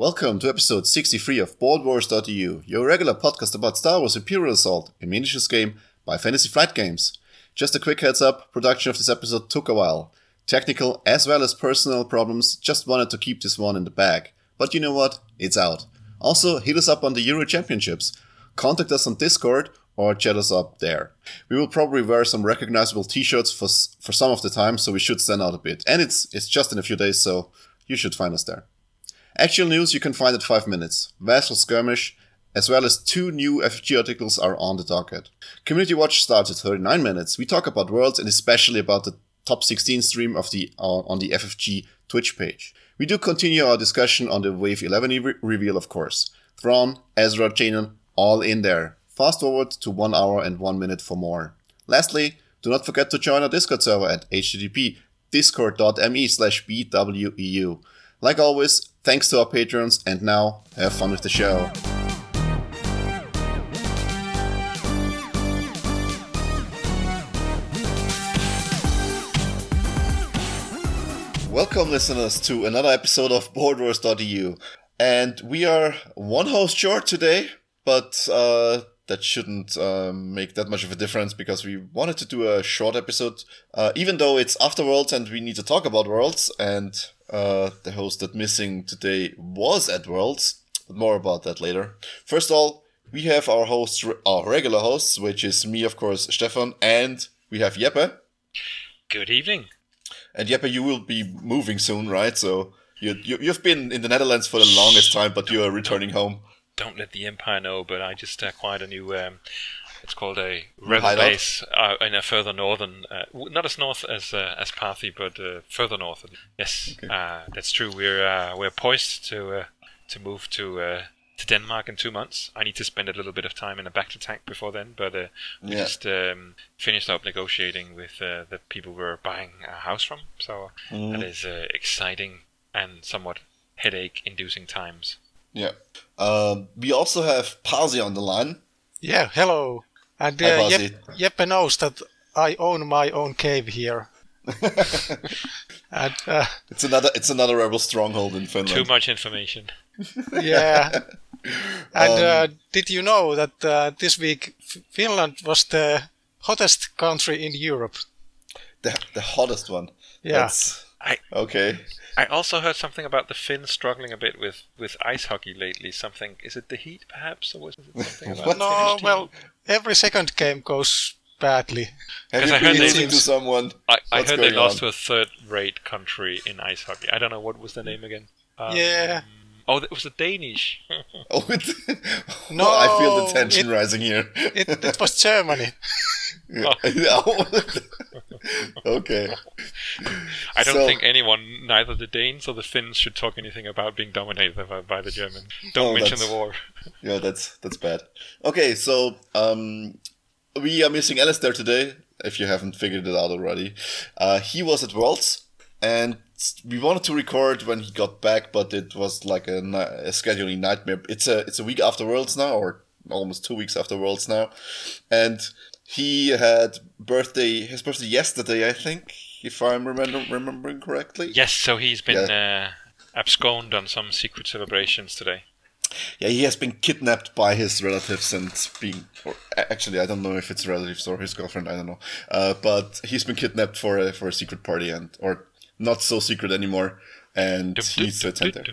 Welcome to episode 63 of BoardWars.eu, your regular podcast about Star Wars Imperial Assault, a miniatures game by Fantasy Flight Games. Just a quick heads up, production of this episode took a while. Technical as well as personal problems, just wanted to keep this one in the bag. But you know what? It's out. Also, hit us up on the Euro Championships. Contact us on Discord or chat us up there. We will probably wear some recognizable t-shirts for, for some of the time, so we should stand out a bit. And it's, it's just in a few days, so you should find us there. Actual news you can find at 5 minutes. Vassal Skirmish, as well as two new FFG articles are on the docket. Community Watch starts at 39 minutes. We talk about worlds and especially about the top 16 stream of the uh, on the FFG Twitch page. We do continue our discussion on the Wave 11 re- reveal, of course. Thrawn, Ezra, Kanan, all in there. Fast forward to 1 hour and 1 minute for more. Lastly, do not forget to join our Discord server at http discord.me slash bweu. Like always, thanks to our patrons, and now have fun with the show. Welcome, listeners, to another episode of BoardWars.eu. And we are one host short today, but uh, that shouldn't um, make that much of a difference because we wanted to do a short episode, uh, even though it's after Worlds and we need to talk about Worlds. And uh, the host that missing today was at Worlds, but more about that later. First of all, we have our hosts, our regular hosts, which is me, of course, Stefan, and we have Jeppe. Good evening. And Jeppe, you will be moving soon, right? So you, you you've been in the Netherlands for the longest time, but you are returning home. Don't let the Empire know, but I just acquired a new. Um, it's called a rebel base uh, in a further northern, uh, not as north as uh, as Pasi, but uh, further north. Yes, okay. Uh, that's true. We're uh, we're poised to to move to to Denmark in two months. I need to spend a little bit of time in a bacta tank before then, but uh, we yeah. just um, finished up negotiating with uh, the people we're buying a house from. So mm. that is uh, exciting and somewhat headache-inducing times. Yeah. Um, we also have Pasi on the line. Yeah, hello. And Hi, Jep- Jeppe knows that I own my own cave here. and, uh, it's another it's another rebel stronghold in Finland. Too much information. yeah, and um, uh, did you know that uh, this week Finland was the hottest country in Europe? The the hottest one. Yeah. That's, I okay. I also heard something about the Finns struggling a bit with, with ice hockey lately. Something is it the heat perhaps, or was it something about? no, well, every second game goes badly. Have you I been listening to someone? I, I heard they lost on? to a third-rate country in ice hockey. I don't know what was the name again. Um, yeah. Oh, it was the Danish. oh, it, no, I feel the tension it, rising here. it, it was Germany. Oh. okay. I don't so, think anyone, neither the Danes or the Finns, should talk anything about being dominated by, by the Germans. Don't oh, mention the war. yeah, that's that's bad. Okay, so um, we are missing Alistair today. If you haven't figured it out already, uh, he was at Worlds and we wanted to record when he got back, but it was like a, a scheduling nightmare. It's a it's a week after Worlds now, or almost two weeks after Worlds now, and he had birthday his birthday yesterday, I think, if I'm remember, remembering correctly. Yes, so he's been yeah. uh, absconded on some secret celebrations today. Yeah, he has been kidnapped by his relatives and being, or actually, I don't know if it's relatives or his girlfriend. I don't know, uh, but he's been kidnapped for a for a secret party and or not so secret anymore, and he's attending.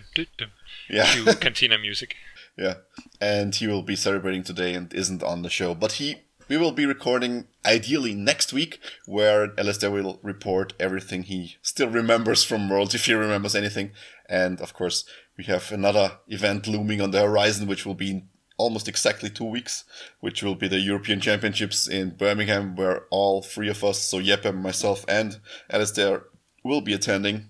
Yeah, Cue cantina music. Yeah, and he will be celebrating today and isn't on the show, but he. We will be recording ideally next week, where Alistair will report everything he still remembers from Worlds, if he remembers anything. And of course, we have another event looming on the horizon, which will be in almost exactly two weeks, which will be the European Championships in Birmingham, where all three of us, so Jeppe, myself, and Alistair, will be attending.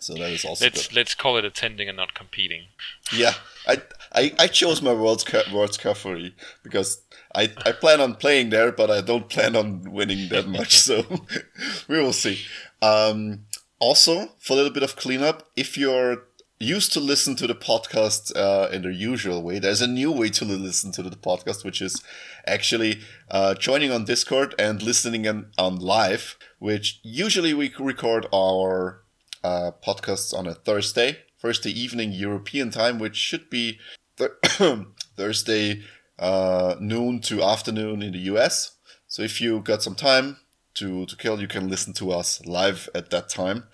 So that is also let's good. let's call it attending and not competing. Yeah, I I, I chose my worlds worlds carefully because I I plan on playing there, but I don't plan on winning that much. so we will see. Um, also, for a little bit of cleanup, if you're used to listen to the podcast uh, in the usual way, there's a new way to listen to the podcast, which is actually uh, joining on Discord and listening on live which usually we record our uh, podcasts on a Thursday Thursday evening European time, which should be th- Thursday uh, noon to afternoon in the US. So if you got some time to, to kill, you can listen to us live at that time.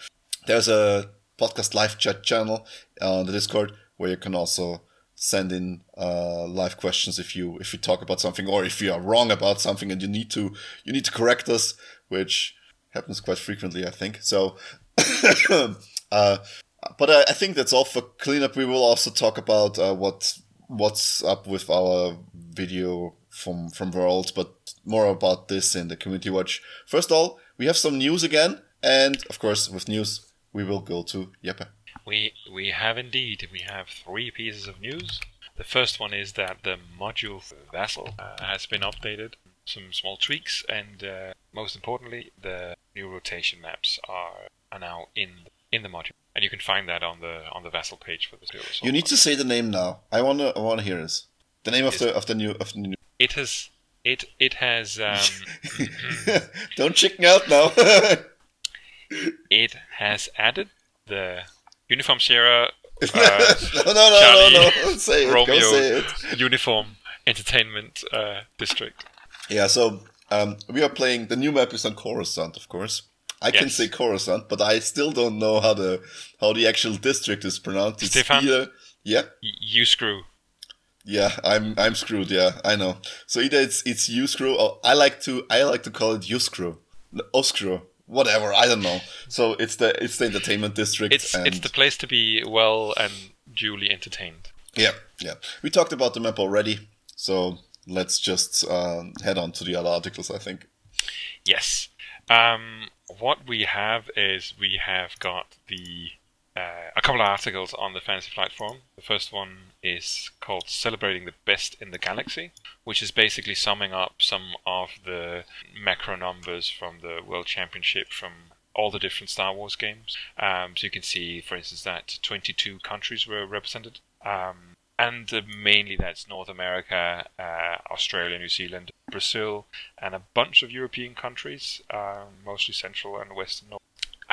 There's a podcast live chat channel on the Discord where you can also send in uh, live questions if you if you talk about something or if you are wrong about something and you need to you need to correct us, which happens quite frequently, I think. So, uh, but I, I, think that's all for cleanup. We will also talk about uh, what what's up with our video from from World, but more about this in the community watch. First of all, we have some news again, and of course, with news, we will go to Jeppe. We we have indeed. We have three pieces of news. The first one is that the module Vassal uh, has been updated, some small tweaks, and uh, most importantly, the new rotation maps are are now in in the module, and you can find that on the on the Vassal page for the series. You need to say the name now. I wanna I wanna hear this. The name of the of the new of the new. It has it it has. Um, Don't chicken out now. it has added the Uniform Sierra. Uh, no, no, no, Charlie, no, no. Say it. Romeo Go say it. Uniform Entertainment uh, District. Yeah, so um, we are playing the new map is on Coruscant, of course. I yes. can say Coruscant, but I still don't know how the how the actual district is pronounced. It's Stefan, either, yeah, you screw. Yeah, I'm I'm screwed. Yeah, I know. So either it's it's you screw, or I like to I like to call it you screw, screw whatever. I don't know. So it's the it's the entertainment district. It's it's the place to be well and duly entertained. Yeah, yeah. We talked about the map already, so let's just uh, head on to the other articles. I think. Yes. Um, what we have is we have got the uh, a couple of articles on the Fantasy Flight forum. The first one is called Celebrating the Best in the Galaxy, which is basically summing up some of the macro numbers from the World Championship from all the different Star Wars games. Um, so you can see, for instance, that 22 countries were represented. Um, and uh, mainly that's North America, uh, Australia, New Zealand, Brazil, and a bunch of European countries, uh, mostly Central and Western.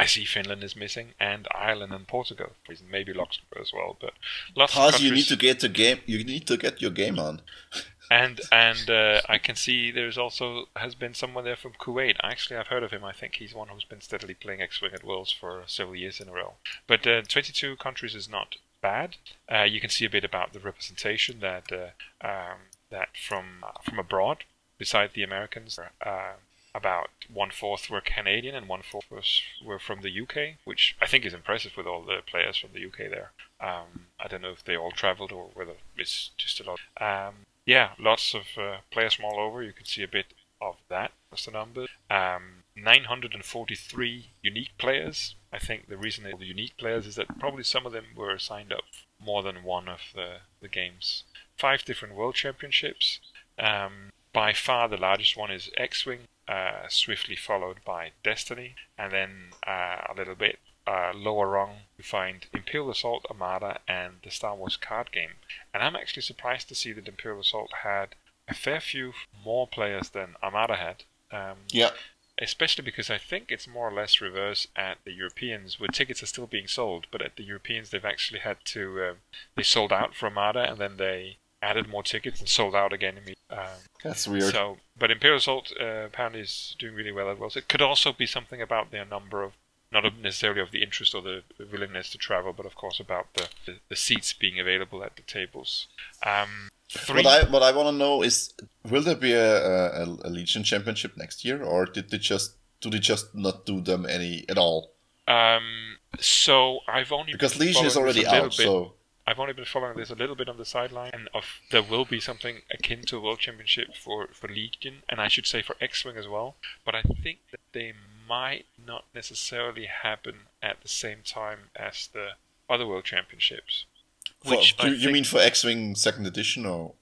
I see Finland is missing, and Ireland and Portugal. Maybe Luxembourg as well, but lots you need to get the game. You need to get your game on. and and uh, I can see there's also has been someone there from Kuwait. Actually, I've heard of him. I think he's one who's been steadily playing X-wing at Worlds for several years in a row. But uh, 22 countries is not bad. Uh, you can see a bit about the representation that uh, um, that from uh, from abroad, beside the Americans, uh, about one fourth were Canadian and one fourth was, were from the UK, which I think is impressive with all the players from the UK there. Um, I don't know if they all travelled or whether it's just a lot. Um, yeah, lots of uh, players from all over. You can see a bit of that. What's the number? Um, 943 unique players. I think the reason they're the unique players is that probably some of them were signed up more than one of the, the games. Five different world championships. Um, by far the largest one is X-Wing, uh, swiftly followed by Destiny, and then uh, a little bit uh, lower rung you find Imperial Assault, Armada, and the Star Wars card game. And I'm actually surprised to see that Imperial Assault had a fair few more players than Armada had. Um, yeah. Especially because I think it's more or less reverse at the Europeans, where tickets are still being sold, but at the Europeans they've actually had to uh, they sold out for Armada and then they added more tickets and sold out again. Um, That's weird. So, but Imperial Assault uh, apparently is doing really well as well. So it could also be something about their number of, not necessarily of the interest or the willingness to travel, but of course about the, the, the seats being available at the tables. Um, what I what I want to know is, will there be a, a, a, Legion Championship next year, or did they just do they just not do them any at all? Um, so I've only because Legion is already out, bit. so I've only been following this a little bit on the sideline, and of there will be something akin to a World Championship for for Legion, and I should say for X-wing as well. But I think that they might not necessarily happen at the same time as the other World Championships. Which for, you, mean for X-wing Second Edition, or?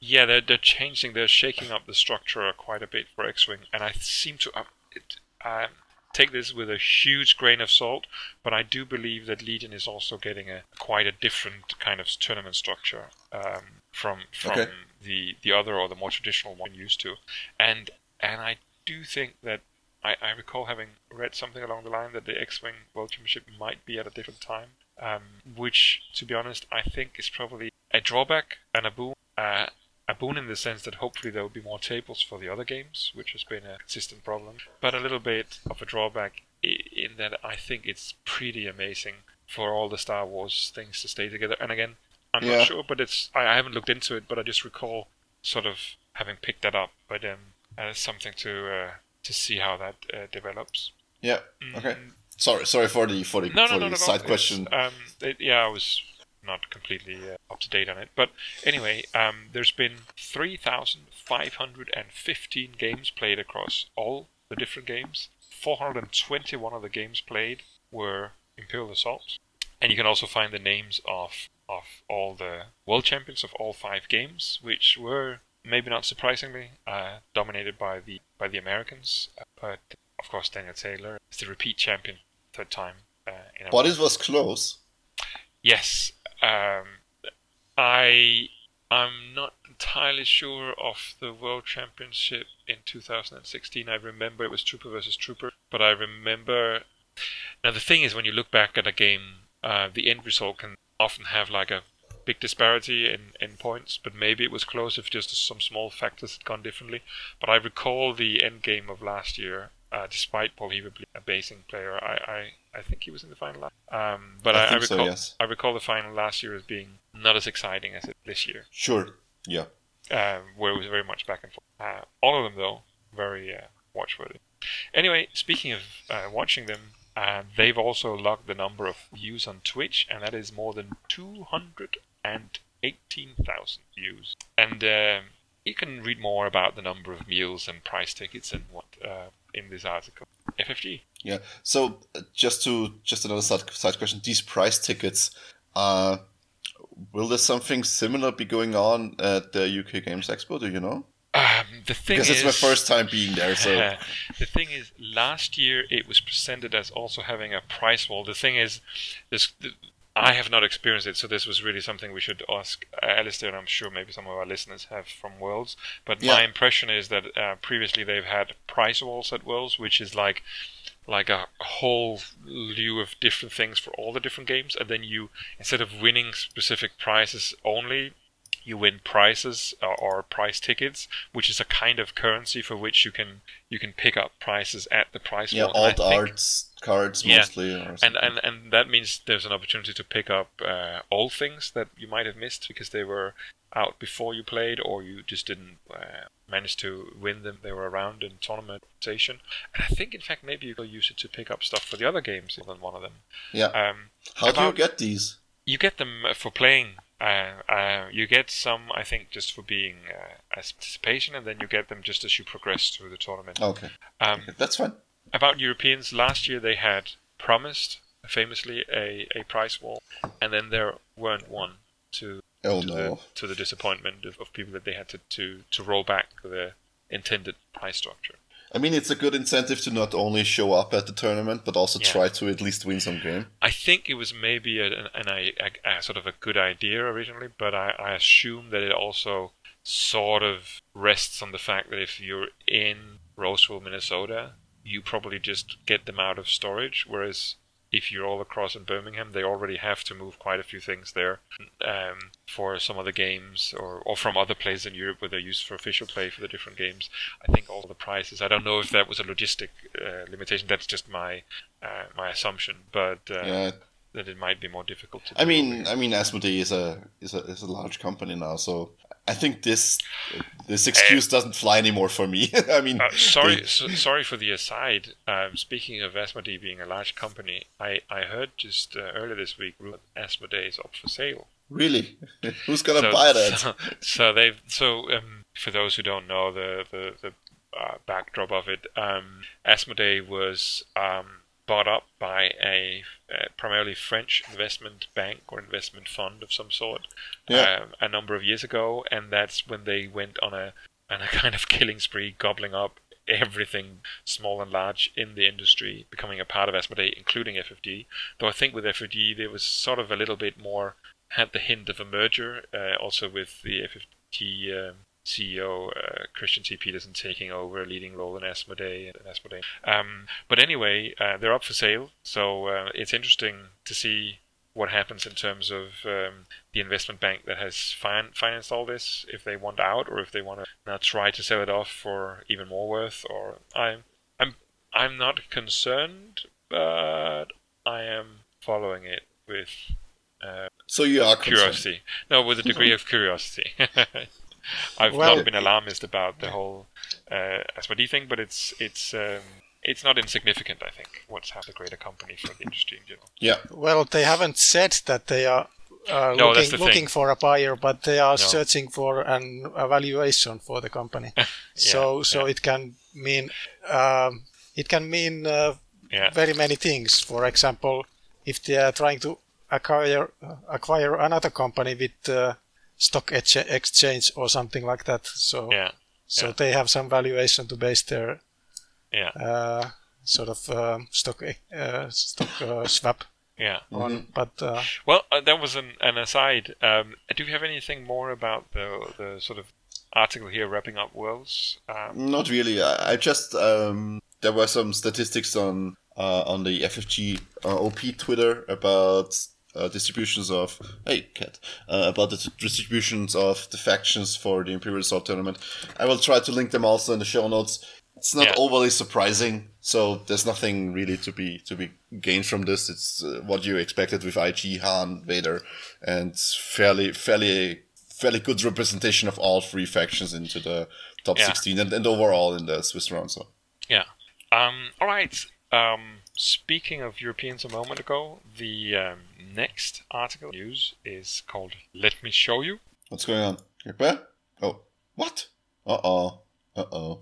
Yeah, they're they're changing, they're shaking up the structure quite a bit for X-wing, and I seem to. Uh, it, um, take this with a huge grain of salt, but I do believe that Legion is also getting a quite a different kind of tournament structure um, from from okay. the the other or the more traditional one used to, and and I do think that I, I recall having read something along the line that the X-wing World Championship might be at a different time. um, which, to be honest, I think is probably a drawback and a boon. Uh, a boon in the sense that hopefully there will be more tables for the other games, which has been a consistent problem, but a little bit of a drawback in that I think it's pretty amazing for all the Star Wars things to stay together. And again, I'm yeah. not sure, but it's I, I, haven't looked into it, but I just recall sort of having picked that up. But um, uh, something to uh, to see how that uh, develops. Yeah. Mm. Okay. Sorry, sorry for the for the, no, for no, the side question. Um, it, yeah, I was not completely uh, up to date on it, but anyway, um, there's been 3,515 games played across all the different games. 421 of the games played were Imperial Assault, and you can also find the names of of all the world champions of all five games, which were maybe not surprisingly uh, dominated by the by the Americans, uh, but of course Daniel Taylor is the repeat champion third time. Uh, but it was close. Yes, um, I I'm not entirely sure of the World Championship in 2016. I remember it was Trooper versus Trooper, but I remember. Now the thing is, when you look back at a game, uh, the end result can often have like a big disparity in, in points, but maybe it was close if just some small factors had gone differently. But I recall the end game of last year, uh, despite Paul Heaver being a basing player, I, I, I think he was in the final. Um, but I, I, I recall so, yes. I recall the final last year as being not as exciting as it this year. Sure. Yeah. Uh, where it was very much back and forth. Uh, all of them though very uh, watchworthy. Anyway, speaking of uh, watching them, uh, they've also logged the number of views on Twitch, and that is more than 218,000 views. And um, you can read more about the number of meals and price tickets and what uh, in this article. FFG. Yeah. So uh, just to just another side, side question: these price tickets, uh, will there something similar be going on at the UK Games Expo? Do you know? Um, the thing because is, it's my first time being there. So the thing is, last year it was presented as also having a price wall. The thing is, this I have not experienced it, so this was really something we should ask uh, Alistair, and I'm sure maybe some of our listeners have from Worlds. But yeah. my impression is that uh, previously they've had price walls at Worlds, which is like like a whole lieu of different things for all the different games, and then you instead of winning specific prizes only, you win prizes or, or, prize tickets, which is a kind of currency for which you can you can pick up prizes at the prize yeah, alt arts cards yeah, mostly, and and and that means there's an opportunity to pick up uh, old things that you might have missed because they were out before you played or you just didn't uh, manage to win them. They were around in tournament rotation, and I think in fact maybe you could use it to pick up stuff for the other games than one of them. Yeah. Um, How do you get these? You get them for playing uh, uh, you get some, I think, just for being uh, as participation, and then you get them just as you progress through the tournament. Okay, um, okay. that's fine. About Europeans, last year they had promised famously a, a price wall, and then there weren't one to oh, to, no. the, to the disappointment of, of people that they had to, to, to roll back the intended price structure. I mean, it's a good incentive to not only show up at the tournament, but also yeah. try to at least win some game. I think it was maybe a, an, a, a, a sort of a good idea originally, but I, I assume that it also sort of rests on the fact that if you're in Roseville, Minnesota, you probably just get them out of storage, whereas if you're all across in Birmingham, they already have to move quite a few things there um, for some of the games or, or from other places in Europe where they're used for official play for the different games. I think all the prices. I don't know if that was a logistic uh, limitation. That's just my uh, my assumption, but uh, yeah. that it might be more difficult to. I mean, I mean, Asmodee is a is a is a large company now, so I think this this excuse uh, doesn't fly anymore for me. I mean, uh, sorry, they... so, sorry for the aside. Um, speaking of Asmodee being a large company, I, I heard just uh, earlier this week that Asmodee is up for sale. Really? Who's gonna so, buy that? So, so they've so um, for those who don't know the the, the uh, backdrop of it, um, Asmodee was um, bought up by a, a, primarily French investment bank or investment fund of some sort yeah. um, a number of years ago, and that's when they went on a on a kind of killing spree, gobbling up everything small and large in the industry, becoming a part of Asmodee, including FFG. Though I think with FFG there was sort of a little bit more had the hint of a merger, uh, also with the FFG um, CEO uh, Christian T. Petersen taking over a leading role in Asmodee and Asmodee. Um, but anyway, uh, they're up for sale, so uh, it's interesting to see what happens in terms of um, the investment bank that has fin- financed all this, if they want out or if they want to now try to sell it off for even more worth. Or I'm I'm I'm not concerned, but I am following it with. Uh, so you are curiosity. Concerned. No, with a degree of curiosity. I've Well- not been alarmist about the whole uh, Asmodee thing, but it's it's um, it's not insignificant. I think what's happened a greater company for the industry in general. Yeah. Well, they haven't said that they are uh, No, looking, the looking for a buyer, but they are No. searching for an evaluation for the company. yeah, so, so yeah. it can mean um, it can mean uh, Yeah, very many things. For example, if they are trying to acquire acquire another company with uh, stock ex- exchange or something like that, so yeah, so yeah. they have some valuation to base their yeah, uh, sort of um, stock uh, stock uh, swap yeah. on. But uh, Well, uh, that was an, an aside. Um, do you have anything more about the the sort of article here wrapping up worlds? Um, Not really. I, I just um, there were some statistics on uh, on the FFG uh, OP Twitter about uh, distributions of hey cat uh, about the distributions of the factions for the Imperial Assault tournament. I will try to link them also in the show notes. It's not Yeah. overly surprising, so there's nothing really to be to be gained from this. It's uh, what you expected with IG, Han, Vader, and fairly fairly fairly good representation of all three factions into the top Yeah. 16 and, and overall in the Swiss round. So Yeah. Um, all right. Um, speaking of Europeans a moment ago, the um, next article news is called "Let Me Show You." what's going on? Oh, what? Uh oh. Uh oh.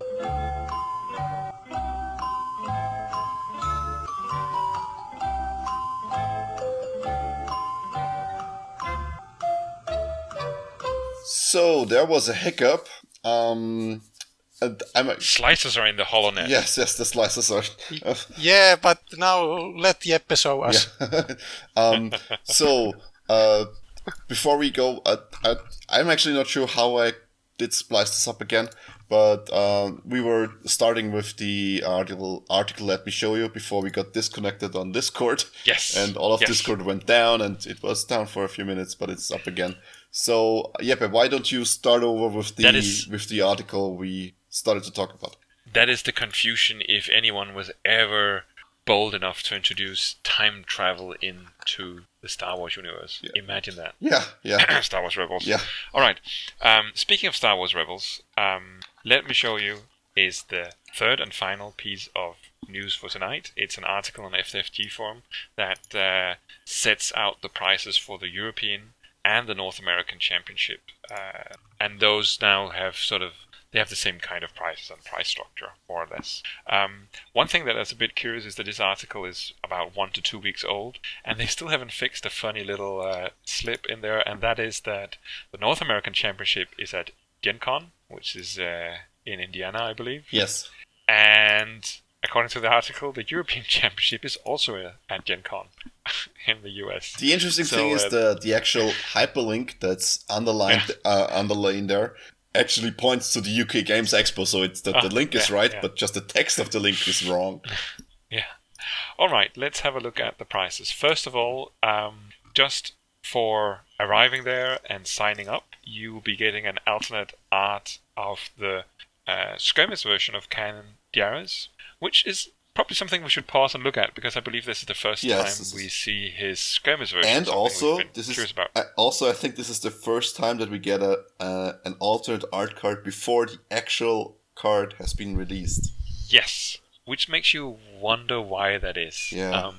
So there was a hiccup. Um, and I'm Slices are in the HoloNet. yes, yes, the slices are. yeah, but now let the episode us. Yeah. um, so uh, before we go, uh, I, I'm actually not sure how I did splice this up again, but um, we were starting with the article. Article let me show you before we got disconnected on Discord. Yes. And all of Yes. Discord went down, and it was down for a few minutes, but it's up again. So Jeppe, why don't you start over with the That is- with the article we started to talk about? That is the confusion if anyone was ever bold enough to introduce time travel into the Star Wars universe. Yeah. Imagine that. Yeah, yeah, Star Wars Rebels. Yeah. All right. Um, speaking of Star Wars Rebels, um, let me show you is the third and final piece of news for tonight. It's an article on FFG forum that uh, sets out the prices for the European and the North American Championship, uh, and those now have sort of they have the same kind of prices and price structure, more or less. Um, one thing that is a bit curious is that this article is about one to two weeks old, and they still haven't fixed a funny little uh, slip in there, and that is that the North American Championship is at Gen Con, which is uh, in Indiana, I believe. yes. And according to the article, the European Championship is also uh, at Gen Con in the US. The interesting So, thing is uh, the the actual hyperlink that's underlined uh, underlined there actually points to the UK Games Expo, so it's that the Ah, link is right, yeah. but just the text of the link is wrong. Yeah. All right, let's have a look at the prices. First of all, um, just for arriving there and signing up, you will be getting an alternate art of the uh, skirmish version of Kanan Jarrus, which is probably something we should pause and look at because I believe this is the first Yes, time we is- see his skirmish version. and also, this is curious about. I, also I think this is the first time that we get a uh, an alternate art card before the actual card has been released. Yes, which makes you wonder why that is. Yeah. Um,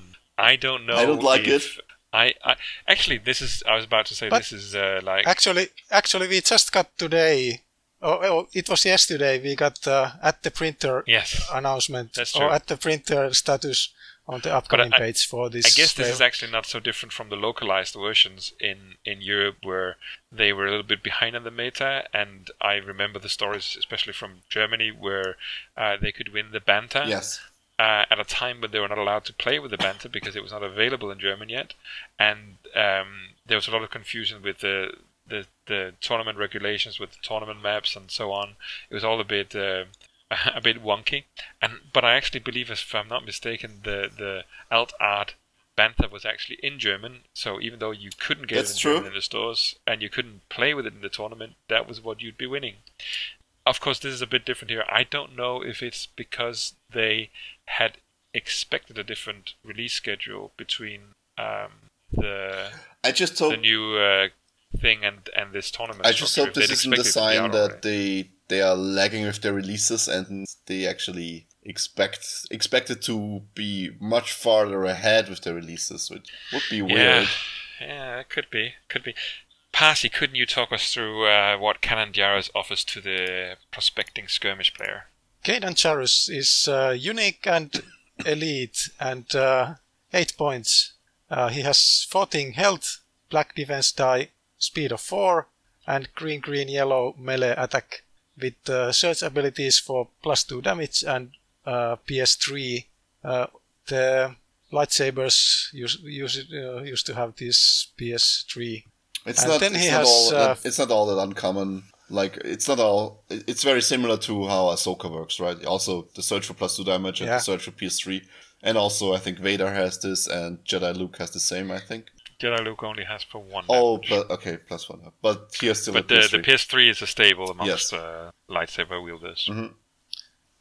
I don't know. I don't like if- it. I, I actually this is I was about to say But- this is uh, like Actually, actually, we just got today. Oh, oh it was yesterday. We got uh, at the printer yes. announcement That's or at the printer status on the upcoming I- page for this. I guess this is actually not so different from the localized versions in, in Europe where they were a little bit behind on the meta and I remember the stories especially from Germany where uh, they could win the Bantha Yes. uh, at a time when they were not allowed to play with the Bantha because it was not available in German yet and um, there was a lot of confusion with the, the tournament regulations with the tournament maps and so on it was all a bit uh, a bit wonky and but I actually believe if I'm not mistaken the the alt art Bantha was actually in German, so even though you couldn't get That's it in true. German in the stores and you couldn't play with it in the tournament, that was what you'd be winning. Of course, this is a bit different here. I don't know if it's because they had expected a different release schedule between um, the I just told the new uh, thing and and this tournament. I just hope this isn't a expected it to be sign out that they they are lagging with their releases and they actually expect expected to be much farther ahead with their releases, which would be weird. yeah, it could be, could be. Pasi, couldn't you talk us through uh, what Kanan Jarrus offers to the prospecting skirmish player? Kanan Jarrus is uh, unique and elite and uh, 8 points. Uh, he has 14 health, black defense die, speed of 4, and green green yellow melee attack with uh, search abilities for plus 2 damage and uh, PS3. Uh, the lightsabers used, used, uh, used to have this PS3. It's And not. then It's he not has, all. uh, that, it's not all that uncommon. Like it's not all. It's very similar to how Ahsoka works, right? Also, the search for plus two damage and Yeah. the search for PS3, and also I think Vader has this, and Jedi Luke has the same. I think. Jedi Luke only has for one. Oh, but okay, plus one. But he has still but the, PS3. the PS3 is a stable amongst Yes. uh, lightsaber wielders. Mhm.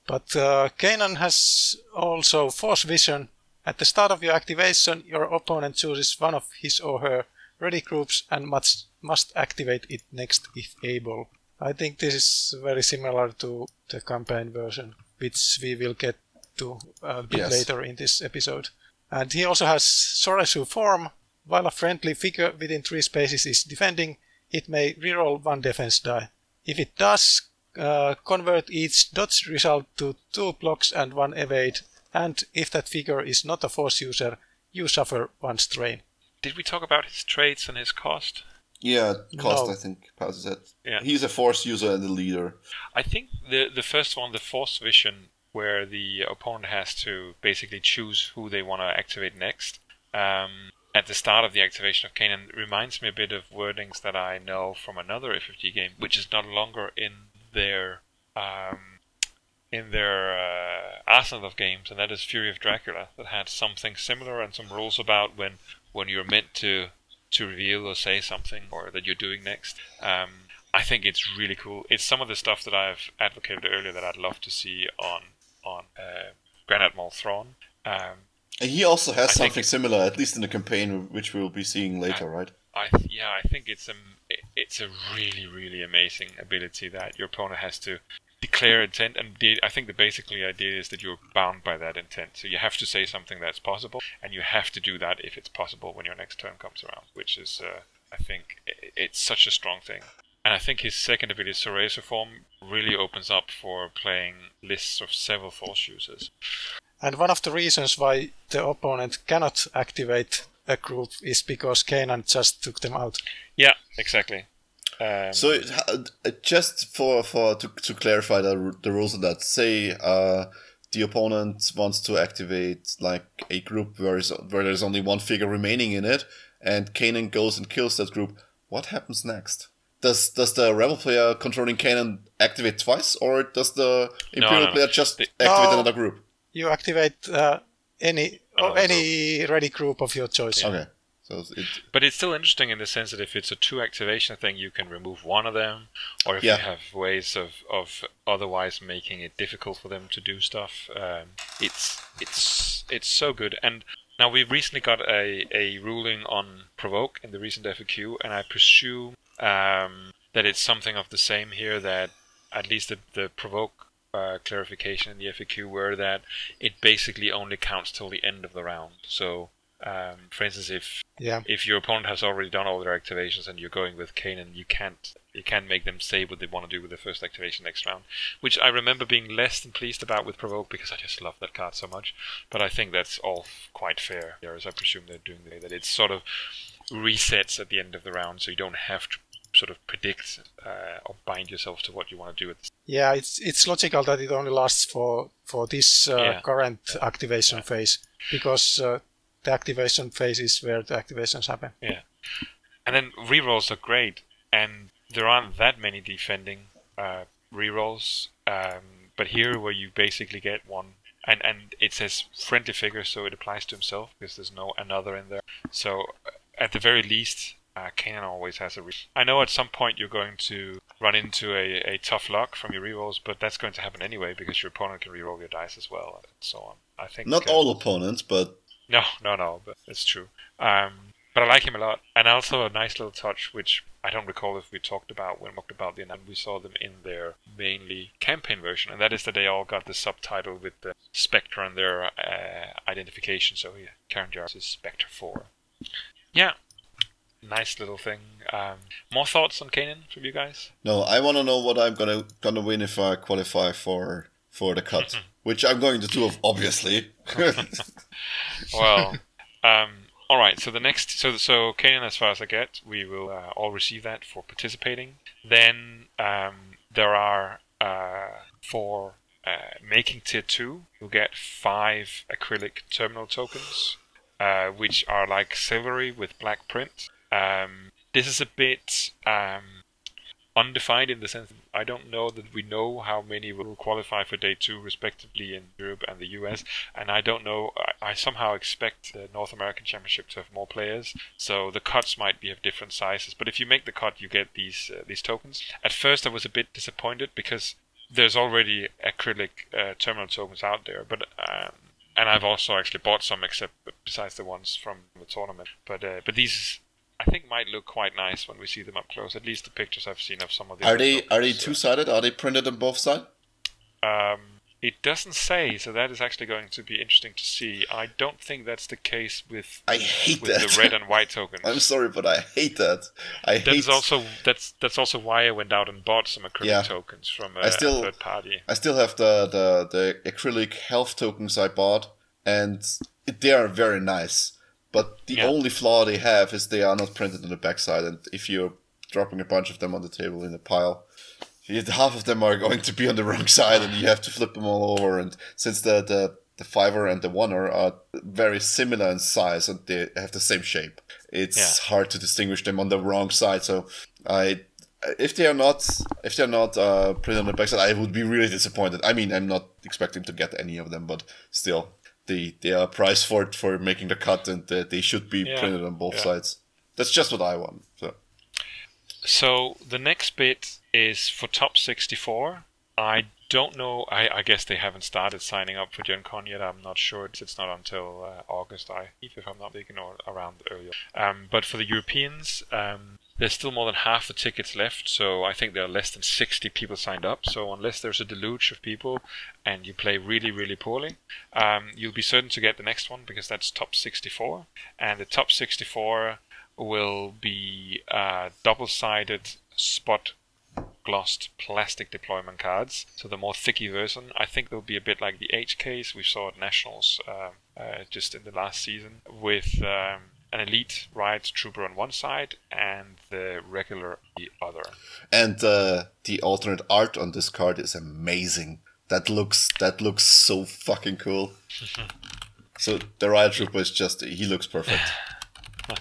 But uh, Kanan has also Force Vision. At the start of your activation, your opponent chooses one of his or her ready groups and must, must activate it next if able. I think this is very similar to the campaign version, which we will get to a bit Yes. later in this episode. And he also has Soresu form. While a friendly figure within three spaces is defending, it may reroll one defense die. If it does, uh, convert each dodge result to two blocks and one evade, and if that figure is not a force user, you suffer one strain. Did we talk about his traits and his cost? yeah, cost. No. I think Paz said. Yeah. He's a Force user and a leader. I think the the first one, the Force Vision, where the opponent has to basically choose who they want to activate next. Um, at the start of the activation of Kanan reminds me a bit of wordings that I know from another FFG game, which is no longer in their um, in their uh, arsenal of games, and that is Fury of Dracula, that had something similar and some rules about when when you're meant to to reveal or say something or that you're doing next. Um, I think it's really cool. It's some of the stuff that I've advocated earlier that I'd love to see on on uh, Grand Admiral Thrawn. Um, he also has I something similar, at least in the campaign, which we'll be seeing later, right? I yeah, I think it's a it's a really really amazing ability that your opponent has to declare intent, and the, I think the basically idea is that you're bound by that intent. So you have to say something that's possible, and you have to do that if it's possible when your next turn comes around, which is uh, I think i- it's such a strong thing. And I think his second ability, Soresu form, really opens up for playing lists of several force users. And one of the reasons why the opponent cannot activate a group is because Kanan just took them out. Yeah, exactly. Um, So it, uh, just for for to, to clarify the the rules of that, say uh, the opponent wants to activate like a group where is where there's only one figure remaining in it, and Kanan goes and kills that group. What happens next? Does does the rebel player controlling Kanan activate twice, or does the imperial no, no. player just The- activate No. another group? You activate uh, any or Another any ready group of your choice. Okay, so it But it's still interesting in the sense that if it's a two activation thing, you can remove one of them, or if Yeah. you have ways of, of otherwise making it difficult for them to do stuff. Um, it's it's it's so good. And now we've recently got a, a ruling on provoke in the recent FAQ, and I presume um, that it's something of the same here. That at least the, the provoke uh, clarification in the FAQ were that it basically only counts till the end of the round. So. Um, for instance, if Yeah. if your opponent has already done all their activations and you're going with Kanan, you can't you can't make them say what they want to do with the first activation next round. Which I remember being less than pleased about with Provoke because I just love that card so much. But I think that's all quite fair. As I presume they're doing the that it sort of resets at the end of the round, so you don't have to sort of predict uh, or bind yourself to what you want to do. The Yeah, it's it's logical that it only lasts for for this uh, Yeah. current activation phase because uh, the activation phase is where the activations happen. Yeah. And then rerolls are great, and there aren't that many defending uh, rerolls. Um, but here, where you basically get one and and it says friendly figure, so it applies to himself because there's no another in there. So uh, at the very least, uh, Kanan always has a. Re- I know at some point you're going to run into a, a tough luck from your rerolls, but that's going to happen anyway because your opponent can reroll your dice as well, and so on. I think not uh, all opponents, but no, no, no, but it's true. Um, but I like him a lot, and also a nice little touch, which I don't recall if we talked about when we talked about the and we saw them in their mainly campaign version, and that is that they all got the subtitle with the Spectre and their uh, identification. So yeah, Kanan Jarrus is Spectre Four. Yeah, nice little thing. Um, more thoughts on Kanan from you guys? No, I want to know what I'm gonna gonna win if I qualify for for the cut, mm-hmm. which I'm going to do, obviously. well, um, all right. So the next, so so Kanan, as far as I get, we will uh, all receive that for participating. Then um, there are uh, for uh, making tier two, you'll get five acrylic terminal tokens, uh, which are like silvery with black print. Um, this is a bit um, undefined in the sense that I don't know that we know how many will qualify for day two, respectively, in Europe and the US. And I don't know, I, I somehow expect the North American Championship to have more players, so the cuts might be of different sizes. But if you make the cut, you get these uh, these tokens. At first, I was a bit disappointed because there's already acrylic uh, terminal tokens out there, but um, and I've also actually bought some, except besides the ones from the tournament. But uh, but these I think might look quite nice when we see them up close. At least the pictures I've seen of some of the. Are they are they two sided? Are they printed on both sides? Um, it doesn't say, so that is actually going to be interesting to see. I don't think that's the case with. I hate with that. the red and white tokens. I'm sorry, but I hate that. I that's hate. also that's that's also why I went out and bought some acrylic yeah. tokens from a, I still, third party. I still have the, the the acrylic health tokens I bought, and they are very nice. But the yeah. only flaw they have is they are not printed on the backside, and if you're dropping a bunch of them on the table in a pile, half of them are going to be on the wrong side, and you have to flip them all over. And since the the the fiver and the oneer are very similar in size and they have the same shape, it's yeah. hard to distinguish them on the wrong side. So I if they are not if they're not uh, printed on the backside, I would be really disappointed. I mean, I'm not expecting to get any of them, but still, they they are priced for it for making the cut, and they should be yeah. printed on both yeah. sides. That's just what I want. So. So the next bit is for top 64. I don't know. I, I guess they haven't started signing up for Gen Con yet. I'm not sure. It's, it's not until uh, August, I if I'm not mistaken, or around earlier. Um, but for the Europeans, um, there's still more than half the tickets left, so I think there are less than 60 people signed up. So unless there's a deluge of people and you play really, really poorly, um, you'll be certain to get the next one because that's top 64. And the top 64 will be uh, double-sided spot glossed plastic deployment cards. So the more thicky version, I think they'll be a bit like the HKs we saw at Nationals uh, uh, just in the last season with um, an elite riot trooper on one side and the regular on the other. And uh, the alternate art on this card is amazing. That looks that looks so fucking cool. so the riot trooper is just he looks perfect. and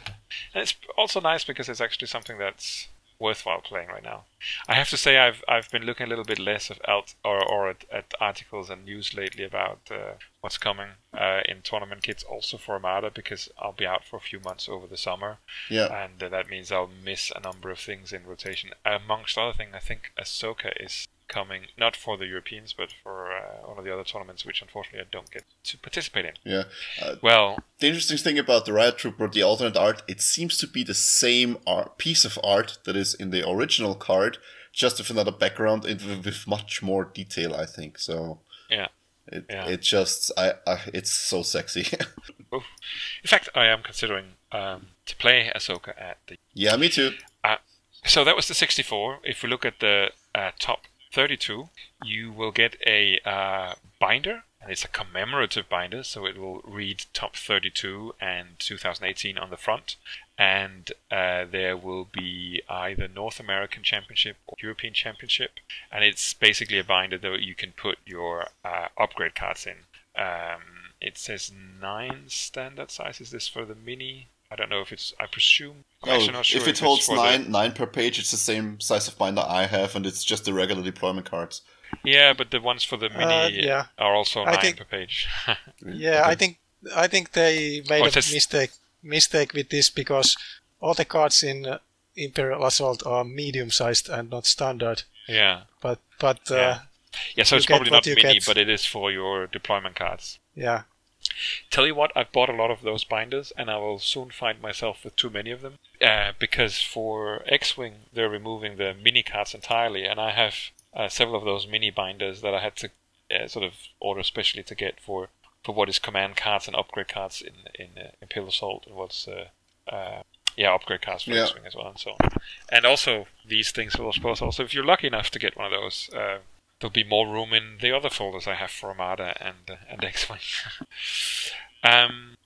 it's also nice because it's actually something that's worthwhile playing right now. I have to say I've I've been looking a little bit less of out or or at, at articles and news lately about uh, what's coming uh, in tournament kits also for Armada because I'll be out for a few months over the summer. Yeah, and uh, that means I'll miss a number of things in rotation. Amongst other things, I think Ahsoka is coming, not for the Europeans, but for uh, one of the other tournaments, which unfortunately I don't get to participate in. Yeah. Uh, well, the interesting thing about the Riot Trooper, the alternate art, it seems to be the same art, piece of art that is in the original card, just with another background and with much more detail. I think so. Yeah. It, yeah. it just I, I it's so sexy. in fact, I am considering um, to play Ahsoka at the. Yeah, me too. Uh, so that was the 64. If we look at the uh, top 32, you will get a uh, binder, and it's a commemorative binder, so it will read top 32 and 2018 on the front. And uh, there will be either North American Championship or European Championship, and it's basically a binder that you can put your uh, upgrade cards in. Um, it says nine standard size. Is this for the mini? I don't know if it's. I presume. I'm no, sure if it if holds nine the... nine per page, it's the same size of binder I have, and it's just the regular deployment cards. Yeah, but the ones for the mini Uh, yeah. are also I nine think- per page. Yeah, I think I think they made Oh, a it mistake mistake with this because all the cards in uh, Imperial Assault are medium sized and not standard. yeah. But but uh, Yeah. Yeah, so You it's get probably what not you mini, get. but it is for your deployment cards. yeah, Tell you what, I've bought a lot of those binders, and I will soon find myself with too many of them. Uh, because for X-wing, they're removing the mini cards entirely, and I have uh, several of those mini binders that I had to uh, sort of order specially to get for for what is command cards and upgrade cards in in uh, Imperial Assault and what's uh, uh, yeah upgrade cards for Yeah. X-wing as well and so on. And also these things will, I suppose, also if you're lucky enough to get one of those. Uh, There'll be more room in the other folders I have for Armada and uh, and X-wing. um,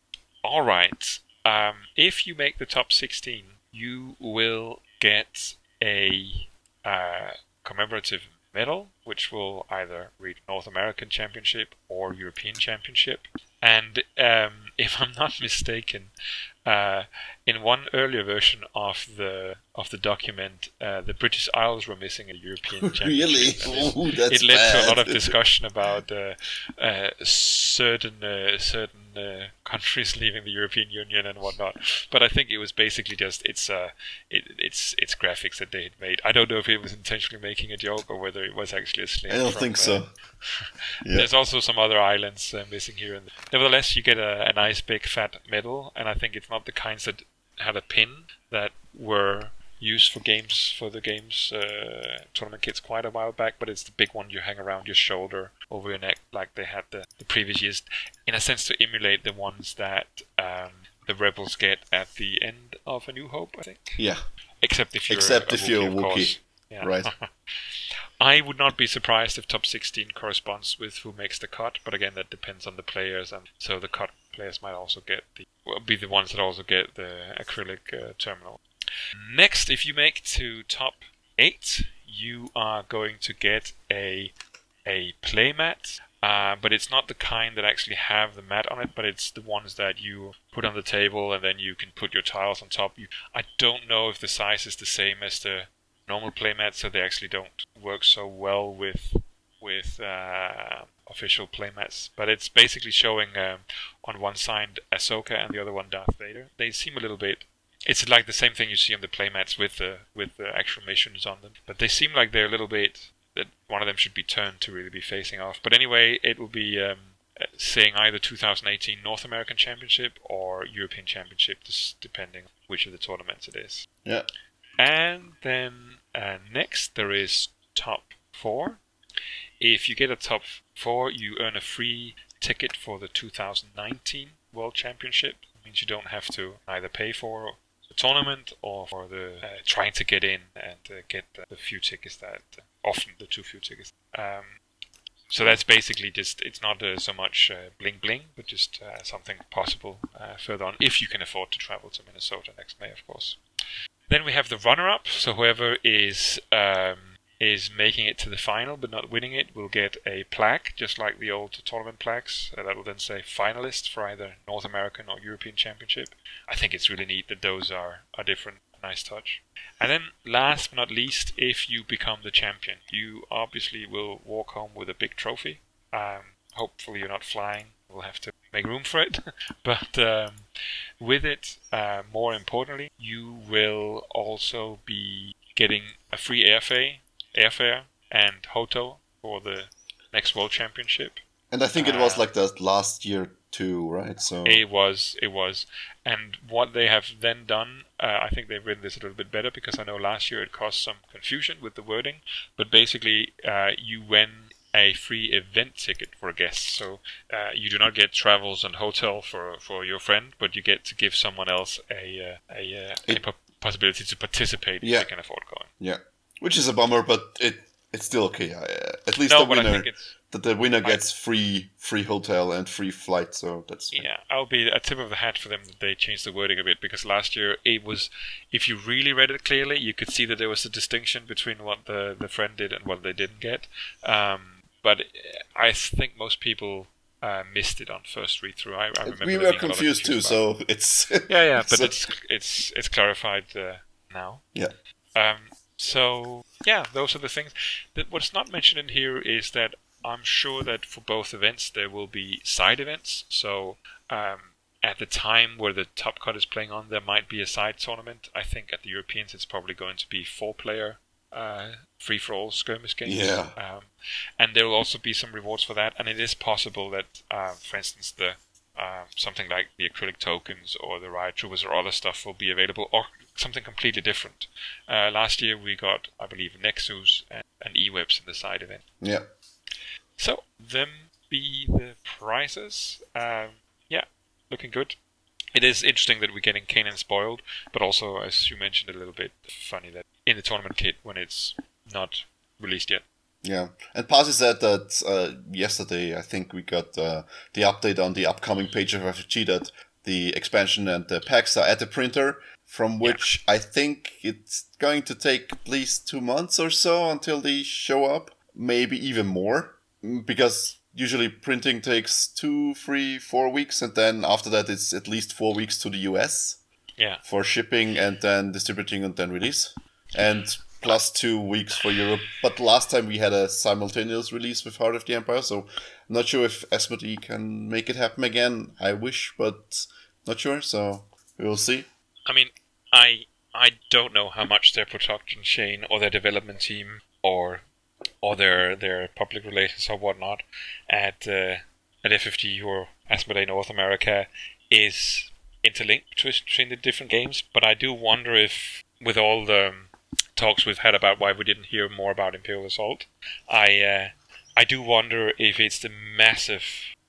all right. Um, if you make the top 16, you will get a uh, commemorative medal, which will either read North American Championship or European Championship. And um, if I'm not mistaken, uh, in one earlier version of the of the document, uh, the British Isles were missing a European channel. Really? championship. and it's- Ooh, that's it led to a lot of discussion about uh, uh, certain uh, certain uh, countries leaving the European Union and whatnot. But I think it was basically just it's uh, it, it's it's graphics that they had made. I don't know if it was intentionally making a joke or whether it was actually a slip. I don't from, think so. Yeah. There's also some other islands uh, missing here. And nevertheless, you get a, a nice big fat medal, and I think it's not the kinds that had a pin that were used for games for the games uh, tournament kits quite a while back, but it's the big one you hang around your shoulder over your neck like they had the, the previous years, in a sense to emulate the ones that um, the rebels get at the end of A New Hope, I think. Yeah. Except if you're Except a if you're a. Wookiee. Yeah. Right. I would not be surprised if top 16 corresponds with who makes the cut, but again, that depends on the players, and so the cut players might also get the well, be the ones that also get the acrylic uh, terminal. Next, if you make to top eight, you are going to get a a playmat. Uh, but it's not the kind that actually have the mat on it, but it's the ones that you put on the table and then you can put your tiles on top. You, I don't know if the size is the same as the normal playmats, so they actually don't work so well with with uh, official playmats. But it's basically showing um, on one side Ahsoka and the other one Darth Vader. They seem a little bit. It's like the same thing you see on the playmats with the with the actual missions on them, but they seem like they're a little bit that one of them should be turned to really be facing off. But anyway, it will be um, saying either 2018 North American Championship or European Championship, just depending which of the tournaments it is. Yeah. And then uh, next there is top four. If you get a top four, you earn a free ticket for the 2019 World Championship. It means you don't have to either pay for the tournament or for the uh, trying to get in and uh, get the, the few tickets that often the two few tickets. Um, so that's basically just it's not uh, so much uh, bling bling, but just uh, something possible uh, further on if you can afford to travel to Minnesota next May, of course. Then we have the runner-up. So whoever is um, is making it to the final but not winning it will get a plaque, just like the old tournament plaques. Uh, that will then say finalist for either North American or European Championship. I think it's really neat that those are a different, nice touch. And then, last but not least, if you become the champion, you obviously will walk home with a big trophy. Um, hopefully, you're not flying. We'll have to make room for it. but um, with it, uh, more importantly, you will also be getting a free airfare, airfare and hotel for the next World Championship. And I think it was Uh, like that last year too, right? So It was, it was. And what they have then done, uh, I think they've written this a little bit better because I know last year it caused some confusion with the wording. But basically, uh, you win a free event ticket for a guest. So uh, you do not get travels and hotel for for your friend, but you get to give someone else a uh, a, uh, a It- po- possibility to participate Yeah. if they can afford going. yeah, which is a bummer, but it it's still okay. Uh, at least No, the winner that the winner gets free free hotel and free flight. So that's Yeah, I'll be a tip of the hat for them that they changed the wording a bit because last year it was, if you really read it clearly, you could see that there was a distinction between what the, the friend did and what they didn't get. Um, but I think most people uh, missed it on first read through. I, I remember we were being a lot of confused too. So it's yeah, yeah, but so- it's it's it's clarified uh, now. yeah. Um, so yeah, those are the things. That what's not mentioned in here is that I'm sure that for both events there will be side events. So um, at the time where the top cut is playing on, there might be a side tournament. I think at the Europeans it's probably going to be four player uh, free for all skirmish games. Yeah. Um, and there will also be some rewards for that. And it is possible that, uh, for instance, the uh, something like the acrylic tokens or the riot troopers or other stuff will be available, or something completely different. Uh, last year we got, I believe, Nexus and, and E-Webs in the side event. Yeah. So them be the prizes. Um, yeah, looking good. It is interesting that we're getting Kanan spoiled, but also, as you mentioned a little bit, funny that in the tournament kit when it's not released yet. Yeah, and Pasi said that uh, yesterday. I think we got uh, the update on the upcoming page of FFG that the expansion and the packs are at the printer, from which yeah. I think it's going to take at least two months or so until they show up, maybe even more, mm, because usually printing takes two, three, four weeks, and then after that it's at least four weeks to the US. Yeah. For shipping and then distributing and then release, and plus two weeks for Europe. But last time we had a simultaneous release with Heart of the Empire, so I'm not sure if Asmodee can make it happen again. I wish, but not sure. So we will see. I mean, I I don't know how much their production chain or their development team or or their their public relations or whatnot at uh, at FFG or Asmodee North America is interlinked between the different games. But I do wonder if with all the talks we've had about why we didn't hear more about Imperial Assault. I uh, I do wonder if it's the massive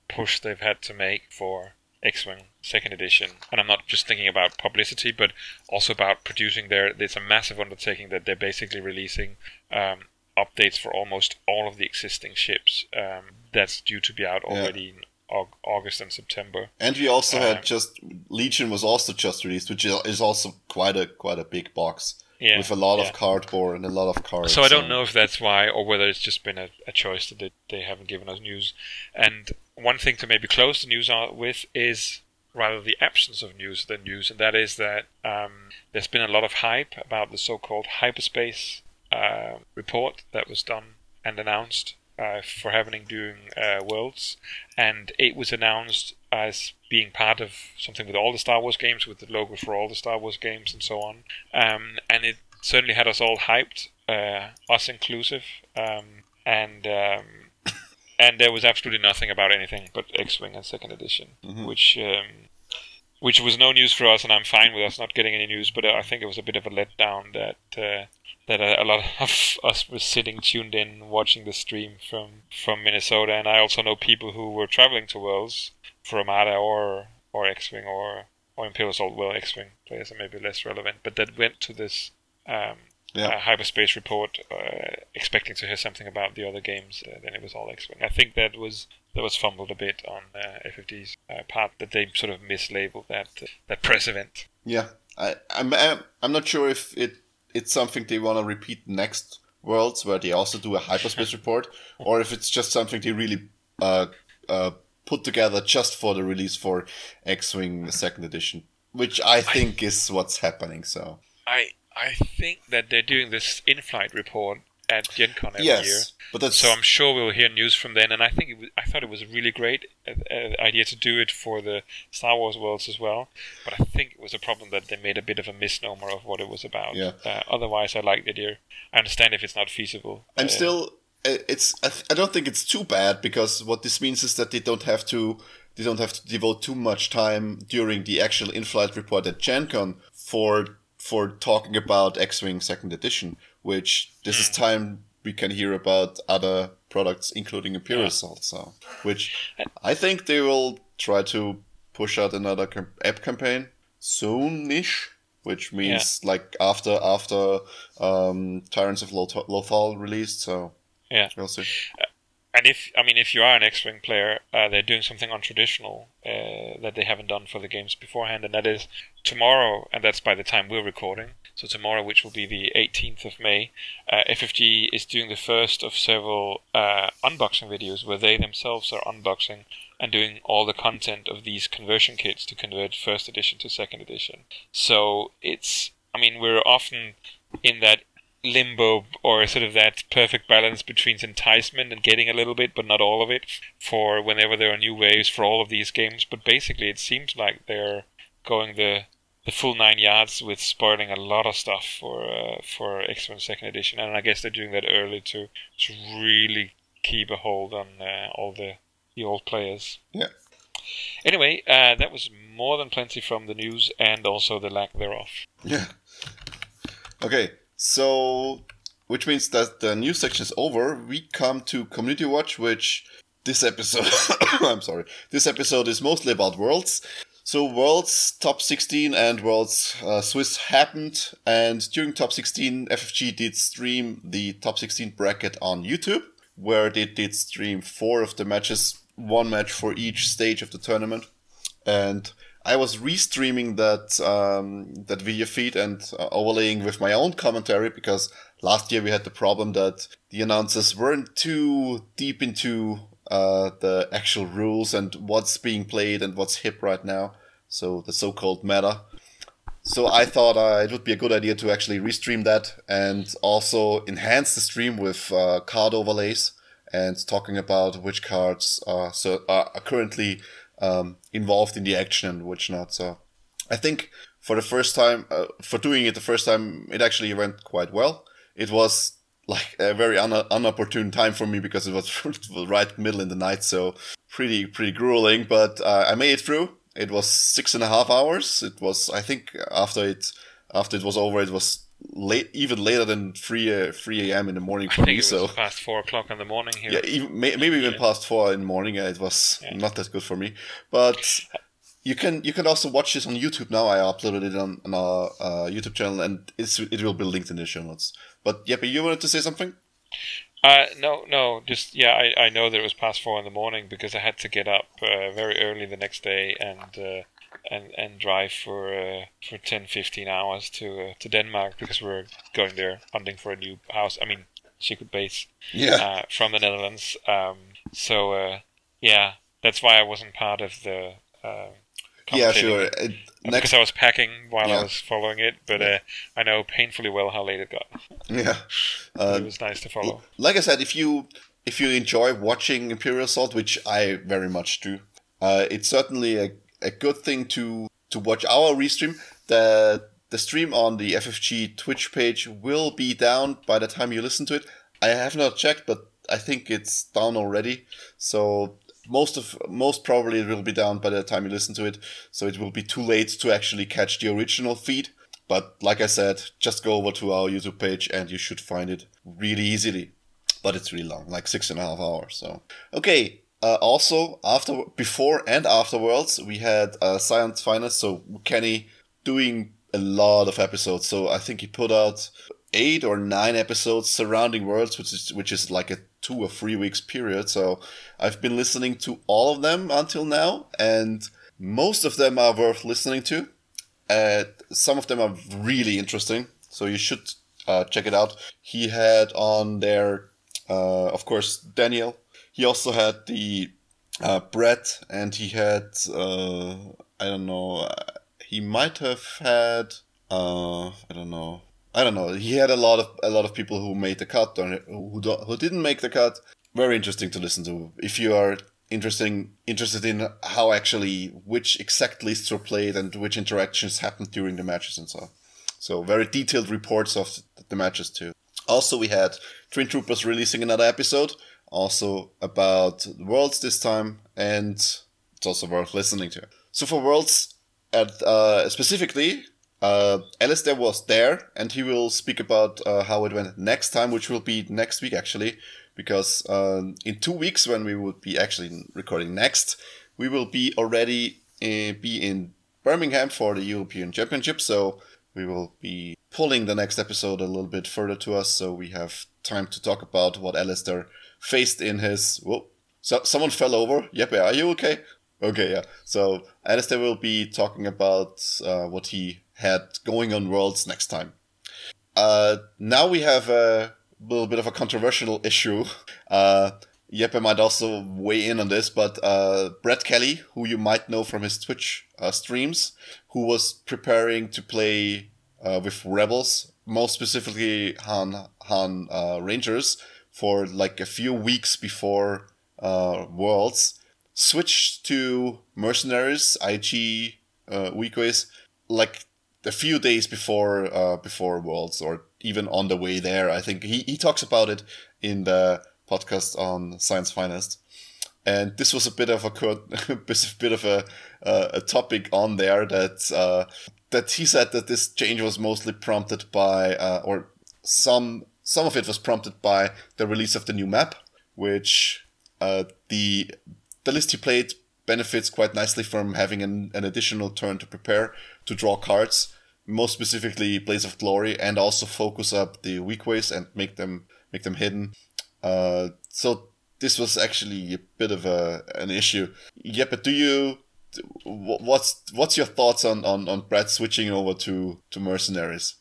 push they've had to make for X-wing second edition, and I'm not just thinking about publicity, but also about producing their. It's a massive undertaking that they're basically releasing um, updates for almost all of the existing ships. Um, that's due to be out already yeah. in August and September. And we also um, had just Legion was also just released, which is also quite a quite a big box yeah, with a lot yeah. of cardboard and a lot of cards. So I don't know if that's why, or whether it's just been a, a choice that they, they haven't given us news. And one thing to maybe close the news out with is rather the absence of news than news, and that is that um, there's been a lot of hype about the so-called hyperspace uh, report that was done and announced uh, for happening during uh, Worlds, and it was announced as being part of something with all the Star Wars games, with the logo for all the Star Wars games and so on. Um, and it certainly had us all hyped, uh, us inclusive, um, and um, and there was absolutely nothing about anything but X-wing and Second Edition, mm-hmm. which um, which was no news for us, and I'm fine with us not getting any news. But I think it was a bit of a letdown that uh, that a, a, lot of us were sitting tuned in watching the stream from from Minnesota, and I also know people who were traveling to Worlds for Armada or or X-wing or or Imperial Assault. Well, X-wing players are maybe less relevant, but that went to this um, yeah. uh, hyperspace report, uh, expecting to hear something about the other games. Uh, then it was all X-wing. I think that was that was fumbled a bit on uh, FFG's uh, part that they sort of mislabeled that uh, that press event. Yeah, I, I'm I'm not sure if it it's something they want to repeat next worlds where they also do a hyperspace report, or if it's just something they really uh, uh, put together just for the release for X-wing Second Edition, which I think I, is what's happening. So I I think that they're doing this in-flight report at Gen Con every yes, year. But that's... So I'm sure we'll hear news from then. And I think it was, I thought it was a really great uh, uh, idea to do it for the Star Wars worlds as well. But I think it was a problem that they made a bit of a misnomer of what it was about. Yeah. Uh, otherwise, I like the idea. I understand if it's not feasible. I'm uh, still. It's. I I don't think it's too bad because what this means is that they don't have to. They don't have to devote too much time during the actual in-flight report at GenCon for for talking about X-Wing Second Edition, which this is hmm. time we can hear about other products, including Imperial yeah. Assault. So, which I think they will try to push out another app campaign soonish, which means yeah. like after after um, Tyrants of Lothal released. So yeah, we'll see. Uh, and if I mean, if you are an X-wing player, uh, they're doing something untraditional uh, that they haven't done for the games beforehand, and that is tomorrow, and that's by the time we're recording. So tomorrow, which will be the 18th of May, uh, FFG is doing the first of several uh, unboxing videos where they themselves are unboxing and doing all the content of these conversion kits to convert first edition to second edition. So it's, I mean, we're often in that limbo or sort of that perfect balance between enticement and getting a little bit, but not all of it, for whenever there are new waves for all of these games. But basically, it seems like they're going the the full nine yards with spoiling a lot of stuff for uh, for X-wing Second Edition, and I guess they're doing that early to to really keep a hold on uh, all the the old players. Yeah. Anyway, uh, that was more than plenty from the news and also the lack thereof. Yeah. Okay, so which means that the news section is over. We come to Community Watch, which this episode, I'm sorry, this episode is mostly about Worlds. So Worlds Top 16 and Worlds uh, Swiss happened, and during Top 16, FFG did stream the Top 16 bracket on YouTube, where they did stream four of the matches, one match for each stage of the tournament, and I was restreaming that um, that video feed and uh, overlaying with my own commentary because last year we had the problem that the announcers weren't too deep into uh, the actual rules and what's being played and what's hip right now. So the so-called meta. So I thought uh, it would be a good idea to actually restream that and also enhance the stream with uh, card overlays and talking about which cards are so are currently um, involved in the action and which not. So I think for the first time, uh, for doing it the first time, it actually went quite well. It was like a very un- unopportune time for me because it was right middle in the night, so pretty pretty grueling. But uh, I made it through. It was six and a half hours. It was I think after it after it was over, it was late, even later than three uh, three a.m. in the morning for me. so past four o'clock in the morning here. Yeah, even, may, maybe even yeah. past four in the morning. Uh, it was yeah. not that good for me, but. You can you can also watch this on YouTube now. I uploaded it on, on our uh, YouTube channel, and it's it will be linked in the show notes. But Jeppe, you wanted to say something? Uh, no, no, just yeah, I, I know that it was past four in the morning because I had to get up uh, very early the next day and uh, and and drive for uh, for 10, 15 hours to uh, to Denmark because we're going there hunting for a new house. I mean, secret base. Yeah. Uh, from the Netherlands. Um, so uh, yeah, that's why I wasn't part of the. Uh, yeah, sure. Uh, next... Because I was packing while yeah. I was following it, but yeah. uh, I know painfully well how late it got. Yeah, uh, it was nice to follow. Like I said, if you if you enjoy watching Imperial Assault, which I very much do, uh, it's certainly a a good thing to to watch our restream. The the stream on the FFG Twitch page will be down by the time you listen to it. I have not checked, but I think it's down already. So most of most probably it will be down by the time you listen to it. So it will be too late to actually catch the original feed. But like I said, just go over to our YouTube page and you should find it really easily. But it's really long, like six and a half hours. So okay, uh, also, after, before and afterwards, we had uh, Science Finest, so Kenny doing a lot of episodes. So I think he put out eight or nine episodes surrounding worlds, which is which is like a two or three weeks period. So I've been listening to all of them until now, and most of them are worth listening to. Uh, some of them are really interesting, so you should uh, check it out. He had on there, uh, of course, Daniel he also had the uh, Brett, and he had uh, I don't know. Uh, he might have had uh, I don't know. I don't know. He had a lot of a lot of people who made the cut or who who didn't make the cut. Very interesting to listen to. If you are interesting interested in how actually which exact lists were played and which interactions happened during the matches and so on. So very detailed reports of the matches too. Also, we had Twin Troopers releasing another episode also about Worlds this time, and it's also worth listening to. So for Worlds, at uh, specifically, uh, Alistair was there, and he will speak about uh, how it went next time, which will be next week actually, because um, in two weeks when we would be actually recording next, we will be already uh, be in Birmingham for the European Championship. So we will be pulling the next episode a little bit further to us, so we have time to talk about what Alistair faced in his. Whoa, so someone fell over. Jeppe, are you okay? Okay, yeah. So Alistair will be talking about uh, what he had going on Worlds next time. Uh, now we have a little bit of a controversial issue. Uh, Jeppe might also weigh in on this, but uh, Brett Kelly, who you might know from his Twitch uh, streams, who was preparing to play uh, with Rebels most specifically Han Han uh, Rangers, for like a few weeks before uh, Worlds, switched to Mercenaries IG uh, Weequays like a few days before uh, before Worlds or even on the way there. I think he, he talks about it in the podcast on Science Finest. And this was a bit of a bit of a, uh, a topic on there that uh, that he said that this change was mostly prompted by uh, or some some of it was prompted by the release of the new map, which uh, the the list he played benefits quite nicely from having an, an additional turn to prepare to draw cards, most specifically Blaze of Glory, and also focus up the Weequays and make them make them hidden. Uh, so this was actually a bit of a an issue. Yeah, but do you? What's what's your thoughts on on on Brad switching over to to mercenaries?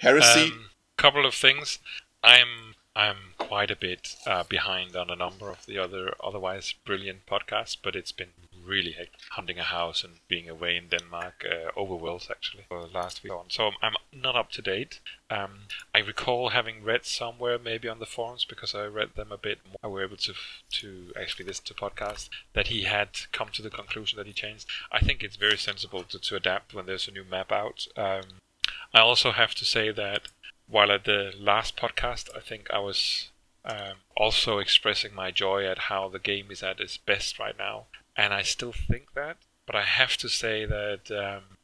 Heresy. Um, couple of things. I'm I'm quite a bit uh, behind on a number of the other otherwise brilliant podcasts, but it's been really hectic hunting a house and being away in Denmark uh, over Worlds actually for the last week on. So I'm not up to date. Um, I recall having read somewhere maybe on the forums because I read them a bit more. I were able to to actually listen to podcasts that he had come to the conclusion that he changed. I think it's very sensible to, to adapt when there's a new map out. Um, I also have to say that while at the last podcast, I think I was um, also expressing my joy at how the game is at its best right now, and I still think that. But I have to say that um,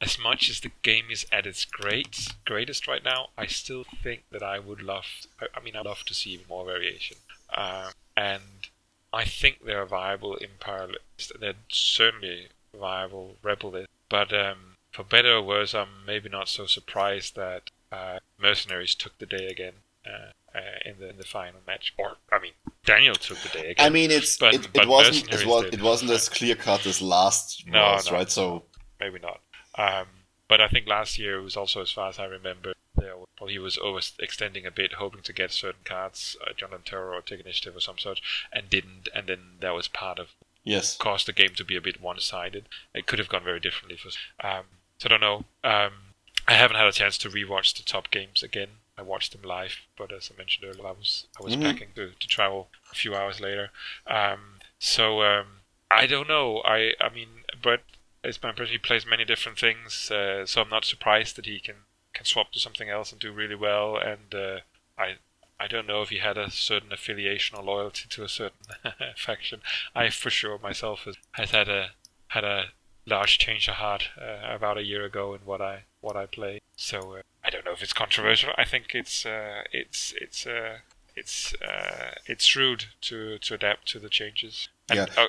as much as the game is at its great greatest right now, I still think that I would love. I, mean, I'd love to see more variation, uh, and I think they're viable parallel. They're certainly viable rebel lists, but um, for better or worse, I'm maybe not so surprised that uh, Mercenaries took the day again uh, uh, in the in the final match. Or I mean, Daniel took the day again. I mean, it's but, it, but it wasn't it, was, it wasn't as clear cut as last no, was, no, right? So maybe not. Um, but I think last year it was also, as far as I remember, there well, he was overextending a bit, hoping to get certain cards, uh, Jonathan Terror or take initiative or some such, and didn't. And then that was part of yes caused the game to be a bit one-sided. It could have gone very differently. For um, so I don't know. Um, I haven't had a chance to rewatch the top games again. I watched them live, but as I mentioned earlier, I was I was mm-hmm. packing to, to travel a few hours later. Um, so um, I don't know. I I mean, but it's my impression he plays many different things, uh, so I'm not surprised that he can can swap to something else and do really well. And uh, I I don't know if he had a certain affiliation or loyalty to a certain faction. I for sure myself has, has had a had a large change of heart uh, about a year ago in what I what I play. So uh, I don't know if it's controversial. I think it's uh, it's it's uh, it's uh, it's shrewd to to adapt to the changes. And, yeah. Uh,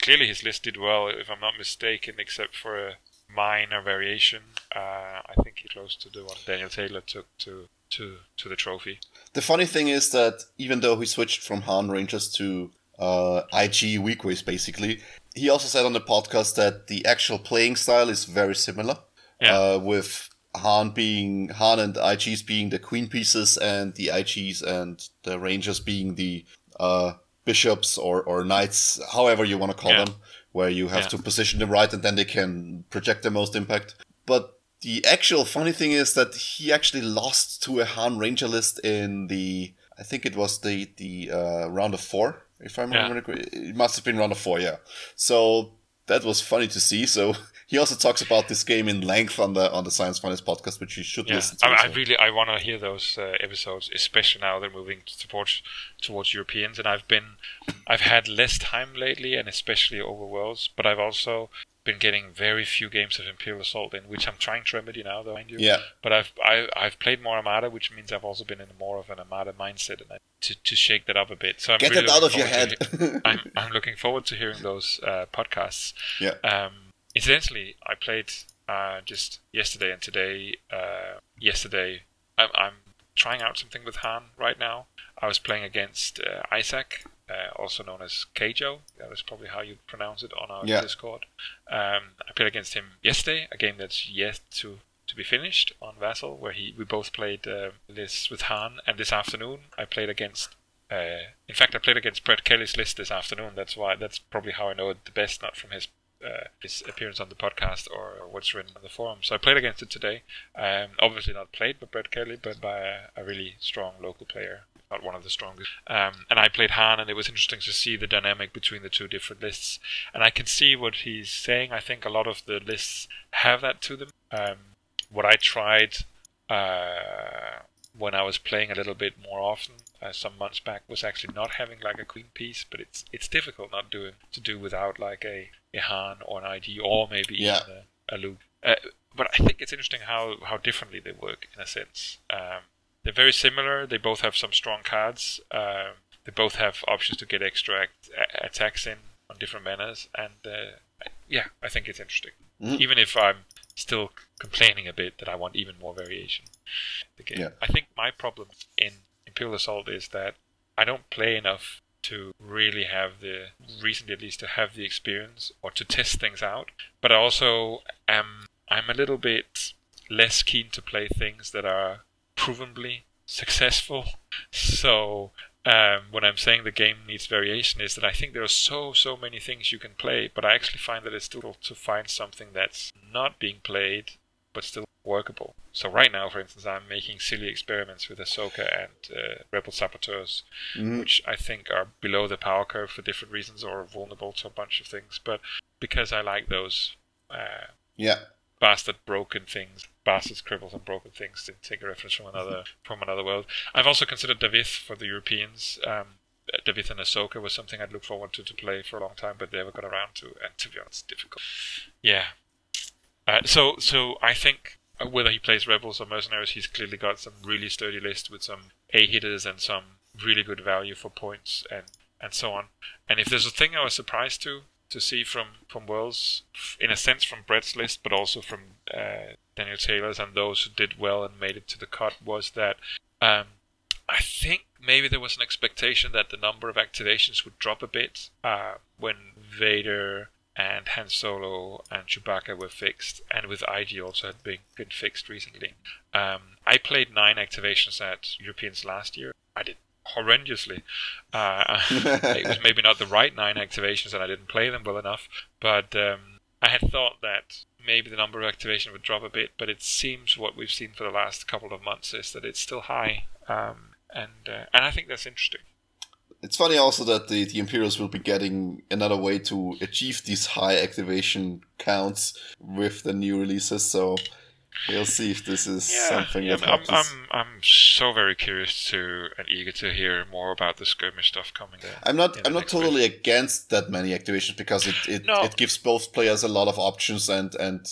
clearly, his list did well, if I'm not mistaken, except for a minor variation. I think he close to the one Daniel Taylor took to to to the trophy. The funny thing is that even though he switched from Han Rangers to uh, IG Weequays, basically, he also said on the podcast that the actual playing style is very similar. Yeah. Uh, with Han being Han and IGs being the queen pieces and the IGs and the Rangers being the uh, bishops or, or knights, however you want to call yeah. them, where you have yeah. to position them right and then they can project the most impact. But the actual funny thing is that he actually lost to a Han Ranger list in the I think it was the the uh, round of four if I remember yeah. It must have been round of four, yeah. So that was funny to see. So he also talks about this game in length on the on the Science Finest podcast, which you should yeah. listen to. I, I really I want to hear those uh, episodes, especially now they're moving towards towards Europeans, and I've been I've had less time lately, and especially over worlds, but I've also been getting very few games of Imperial Assault in, which I'm trying to remedy now, though, mind you. Yeah. But I've I, I've played more Armada, which means I've also been in more of an Armada mindset, and I, to to shake that up a bit. So I'm get really it out of your head. I'm I'm looking forward to hearing those uh, podcasts. Yeah. Um, incidentally, I played uh, just yesterday and today. Uh, yesterday, I'm, I'm trying out something with Han right now. I was playing against uh, Isaac, uh, also known as Keijo. That is probably how you pronounce it on our yeah. Discord. Um, I played against him yesterday, a game that's yet to to be finished on Vassal, where he we both played uh, this with Han, and this afternoon I played against. Uh, in fact, I played against Brett Kelly's list this afternoon. That's why. That's probably how I know it the best, not from his uh, his appearance on the podcast or, what's written on the forum. So I played against it today. Um, obviously not played by Brett Kelly, but by a, a really strong local player not one of the strongest. Um, and I played Han, and it was interesting to see the dynamic between the two different lists. And I can see what he's saying. I think a lot of the lists have that to them. Um, what I tried uh, when I was playing a little bit more often uh, some months back was actually not having like a queen piece, but it's it's difficult not doing to do without like a, a Han or an ID or maybe yeah. even a, a Luke. Uh, but I think it's interesting how, how differently they work in a sense. Um, they're very similar. They both have some strong cards. Um, they both have options to get extra act- attacks in on different manners, and uh, yeah, I think it's interesting. Mm. Even if I'm still complaining a bit that I want even more variation. The. Yeah. I think my problem in Imperial Assault is that I don't play enough to really have the recently at least to have the experience or to test things out. But I also am I'm a little bit less keen to play things that are provenly successful. So um, when I'm saying the game needs variation, is that I think there are so so many things you can play, but I actually find that it's difficult to find something that's not being played but still workable. So right now, for instance, I'm making silly experiments with Ahsoka and uh, Rebel Saboteurs, mm-hmm. which I think are below the power curve for different reasons or vulnerable to a bunch of things. But because I like those, uh, yeah, bastard broken things, bastard cripples, and broken things to take a reference from another from another world. I've also considered Davith for the Europeans. Um, Davith and Ahsoka was something I'd look forward to to play for a long time, but never got around to, and to be honest, difficult. Yeah. Uh, so so I think whether he plays rebels or mercenaries, he's clearly got some really sturdy list with some A hitters and some really good value for points and and so on. And if there's a thing I was surprised to to see from from Worlds, in a sense from Brett's list, but also from uh, Daniel Taylor's and those who did well and made it to the cut, was that um, I think maybe there was an expectation that the number of activations would drop a bit uh, when Vader and Han Solo and Chewbacca were fixed, and with ID also had been, been fixed recently. Um, I played nine activations at Europeans last year. I did horrendously. Uh, it was maybe not the right nine activations, and I didn't play them well enough. But um, I had thought that maybe the number of activations would drop a bit, but it seems what we've seen for the last couple of months is that it's still high, um, and uh, and I think that's interesting. It's funny also that the, the Imperials will be getting another way to achieve these high activation counts with the new releases. So we'll see if this is yeah, something yeah, that I'm, I'm, I'm so very curious to and eager to hear more about the skirmish stuff coming. There I'm not I'm not totally week. against that many activations because it it, no. it gives both players a lot of options and and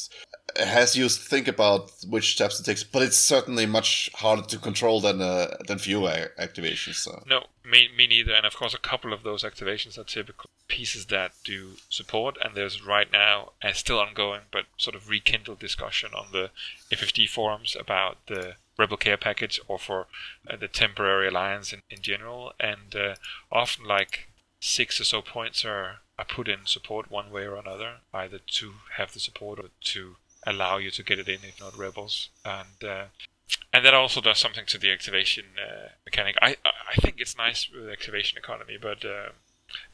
has you think about which steps it takes, but it's certainly much harder to control than uh, than fewer activations. So. No, me, me neither. And of course, a couple of those activations are typical pieces that do support. And there's right now, a still ongoing, but sort of rekindled discussion on the FFG forums about the Rebel Care package or for uh, the temporary alliance in, in general. And uh, often, like six or so points are are put in support one way or another, either to have the support or to allow you to get it in if not rebels and uh, and that also does something to the activation uh, mechanic I I think it's nice with activation economy but uh,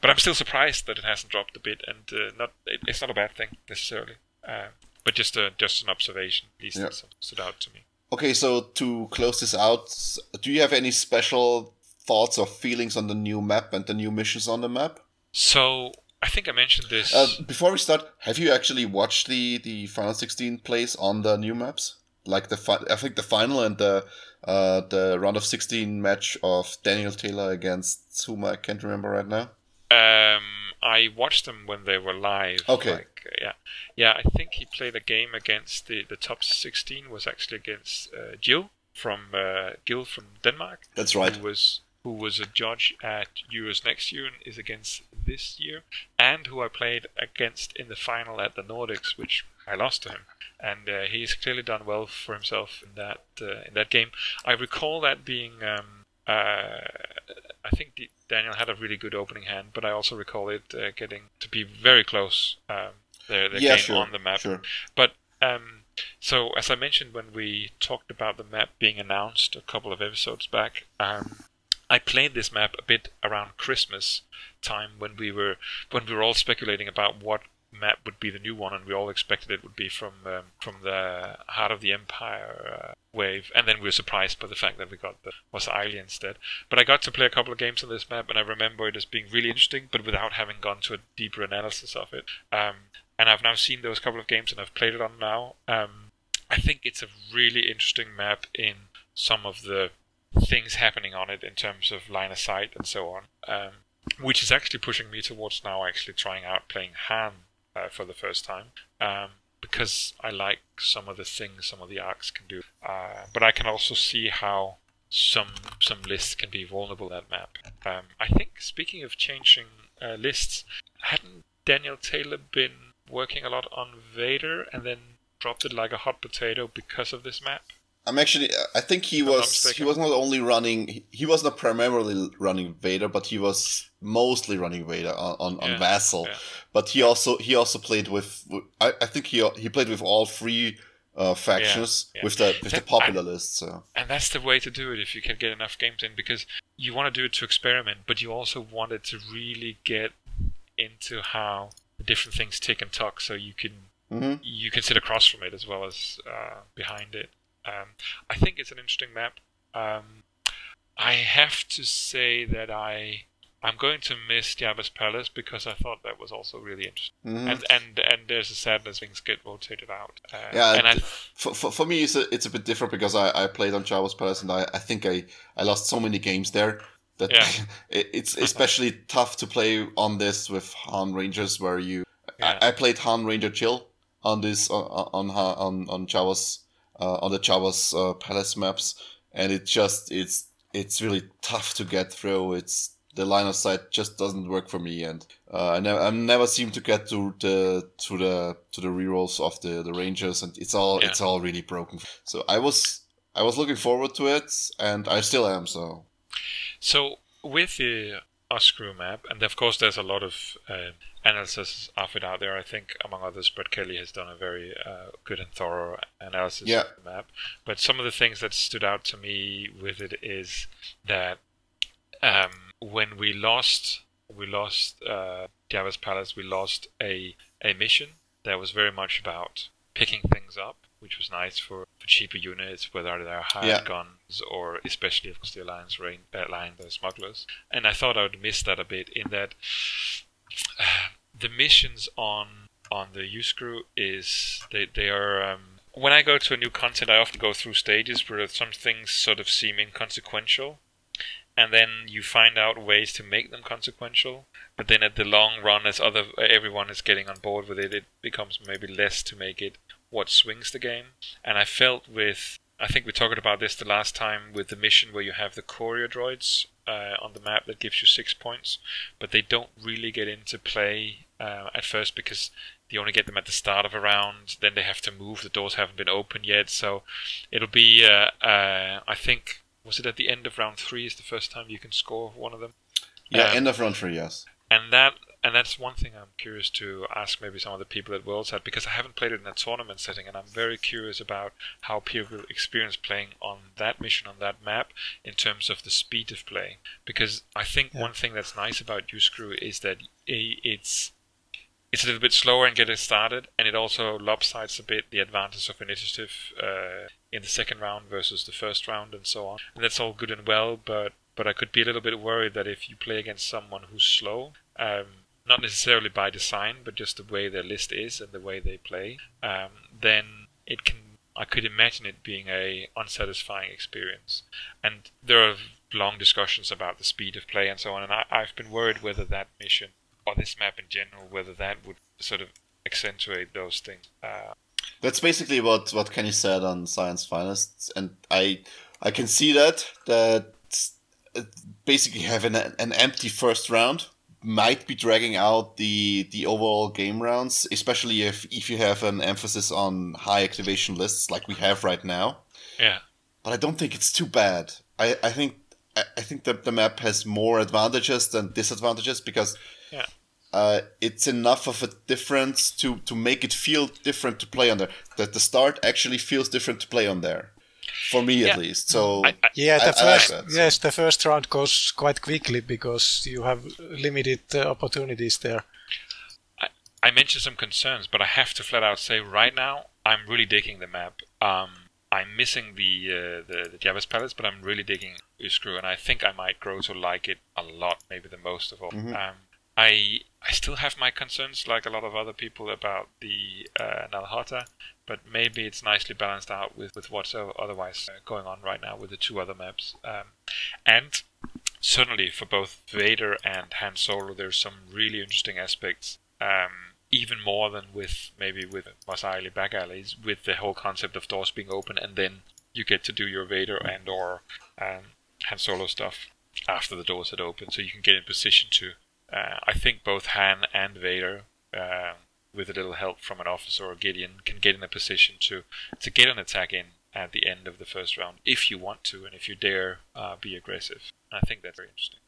but I'm still surprised that it hasn't dropped a bit and uh, not it, it's not a bad thing necessarily uh, but just a, just an observation at least yeah. stood out to me okay so to close this out do you have any special thoughts or feelings on the new map and the new missions on the map so I think I mentioned this. Uh, before we start, have you actually watched the the final sixteen plays on the new maps? Like the fi- I think the final and the uh, the round of sixteen match of Daniel Taylor against whom I can't remember right now. Um, I watched them when they were live. Okay. Like, yeah, yeah. I think he played a game against the the top sixteen was actually against uh, Jill from uh, Gil from Denmark. That's right. Who was who was a judge at Euros next year and is against this year, and who I played against in the final at the Nordics, which I lost to him. And uh, he's clearly done well for himself in that uh, in that game. I recall that being. Um, uh, I think Daniel had a really good opening hand, but I also recall it uh, getting to be very close. Um, yeah, game sure, on the map. Sure. But um, so as I mentioned when we talked about the map being announced a couple of episodes back, um, I played this map a bit around Christmas time when we were when we were all speculating about what map would be the new one, and we all expected it would be from um, from the Heart of the Empire uh, wave, and then we were surprised by the fact that we got the Mos Eisley instead. But I got to play a couple of games on this map, and I remember it as being really interesting, but without having gone to a deeper analysis of it. Um, and I've now seen those couple of games, and I've played it on now. Um, I think it's a really interesting map in some of the things happening on it in terms of line of sight and so on. Um, which is actually pushing me towards now actually trying out playing Han uh, for the first time. Um, because I like some of the things some of the arcs can do. Uh, but I can also see how some some lists can be vulnerable that map. Um, I think speaking of changing uh, lists, hadn't Daniel Taylor been working a lot on Vader and then dropped it like a hot potato because of this map? I'm actually. I think he was. He was not only running. He was not primarily running Vader, but he was mostly running Vader on on, on Vassal. Yeah. But he also he also played with. I, I think he he played with all three uh, factions yeah, with the with that, the popular and, list. So. And that's the way to do it if you can get enough games in, because you want to do it to experiment, but you also want it to really get into how the different things tick and talk, so you can mm-hmm. you can sit across from it as well as uh, behind it. Um, I think it's an interesting map. Um, I have to say that I I'm going to miss Jabba's Palace because I thought that was also really interesting. Mm-hmm. And and and there's a sadness things get rotated out. Uh, yeah, and I, for, for, for me it's a, it's a bit different because I, I played on Jabba's Palace and I, I think I, I lost so many games there that yeah. it's especially tough to play on this with Han Rangers where you yeah. I, I, played Han Ranger Chill on this on on on, on uh, on the Jabba's uh, palace maps, and it just it's it's really tough to get through. It's the line of sight just doesn't work for me, and uh, I never I never seem to get to the to the to the rerolls of the the Rangers, and it's all yeah. it's all really broken. So I was I was looking forward to it, and I still am. So so with the Uscru map, and of course there's a lot of uh, analysis of it out there. I think, among others, Brett Kelly has done a very uh, good and thorough analysis yeah. of the map. But some of the things that stood out to me with it is that um, when we lost, we lost uh, Jabba's Palace, we lost a a mission that was very much about picking things up, which was nice for, for cheaper units, whether they're hired yeah. guns or especially, of course, the Alliance rain, uh, line, the smugglers. And I thought I would miss that a bit in that the missions on on the Uscru is they they are um, when I go to a new content, I often go through stages where some things sort of seem inconsequential, and then you find out ways to make them consequential. But then at the long run, as other everyone is getting on board with it, it becomes maybe less to make it what swings the game. And I felt with I think we talked about this the last time with the mission where you have the courier droids uh, on the map that gives you six points, but they don't really get into play uh, at first because you only get them at the start of a round. Then they have to move. The doors haven't been opened yet, so it'll be. Uh, uh I think was it at the end of round three is the first time you can score one of them. Yeah, um, end of round three, yes. And that and that's one thing I'm curious to ask maybe some of the people at Worldside because I haven't played it in a tournament setting, and I'm very curious about how people experience playing on that mission on that map in terms of the speed of play. Because I think yeah. one thing that's nice about Uscru is that it's it's a little bit slower in getting started, and it also lopsides a bit the advantage of initiative uh, in the second round versus the first round, and so on. And that's all good and well, but but I could be a little bit worried that if you play against someone who's slow, um, not necessarily by design, but just the way their list is and the way they play, um, then it can. I could imagine it being a unsatisfying experience. And there are long discussions about the speed of play and so on. And I, I've been worried whether that mission or this map in general, whether that would sort of accentuate those things. Uh, That's basically what what Kenny said on Science Finest, and I I can see that that basically having an, an empty first round might be dragging out the the overall game rounds, especially if if you have an emphasis on high activation lists like we have right now. Yeah. But I don't think it's too bad. I, I think I think that the map has more advantages than disadvantages because yeah. Uh, it's enough of a difference to, to make it feel different to play on there. That the start actually feels different to play on there for me yeah. at least. So I, I, yeah, the I, first like yes, the first round goes quite quickly because you have limited uh, opportunities there. I mentioned some concerns, but I have to flat out say right now I'm really digging the map. Um, I'm missing the uh, the, the Jabba's Palace, but I'm really digging Uscru, and I think I might grow to like it a lot, maybe the most of all. Mhm. Um, I I still have my concerns, like a lot of other people, about the uh, Nal Hutta, but maybe it's nicely balanced out with, with what's otherwise uh, going on right now with the two other maps. Um, and certainly for both Vader and Han Solo, there's some really interesting aspects. Um, even more than with maybe with Mos Eisley back alleys, with the whole concept of doors being open, and then you get to do your Vader and or um, Han Solo stuff after the doors had opened, so you can get in position to. Uh, I think both Han and Vader, uh, with a little help from an officer or Gideon, can get in a position to to get an attack in at the end of the first round if you want to, and if you dare uh, be aggressive. I think that's very interesting.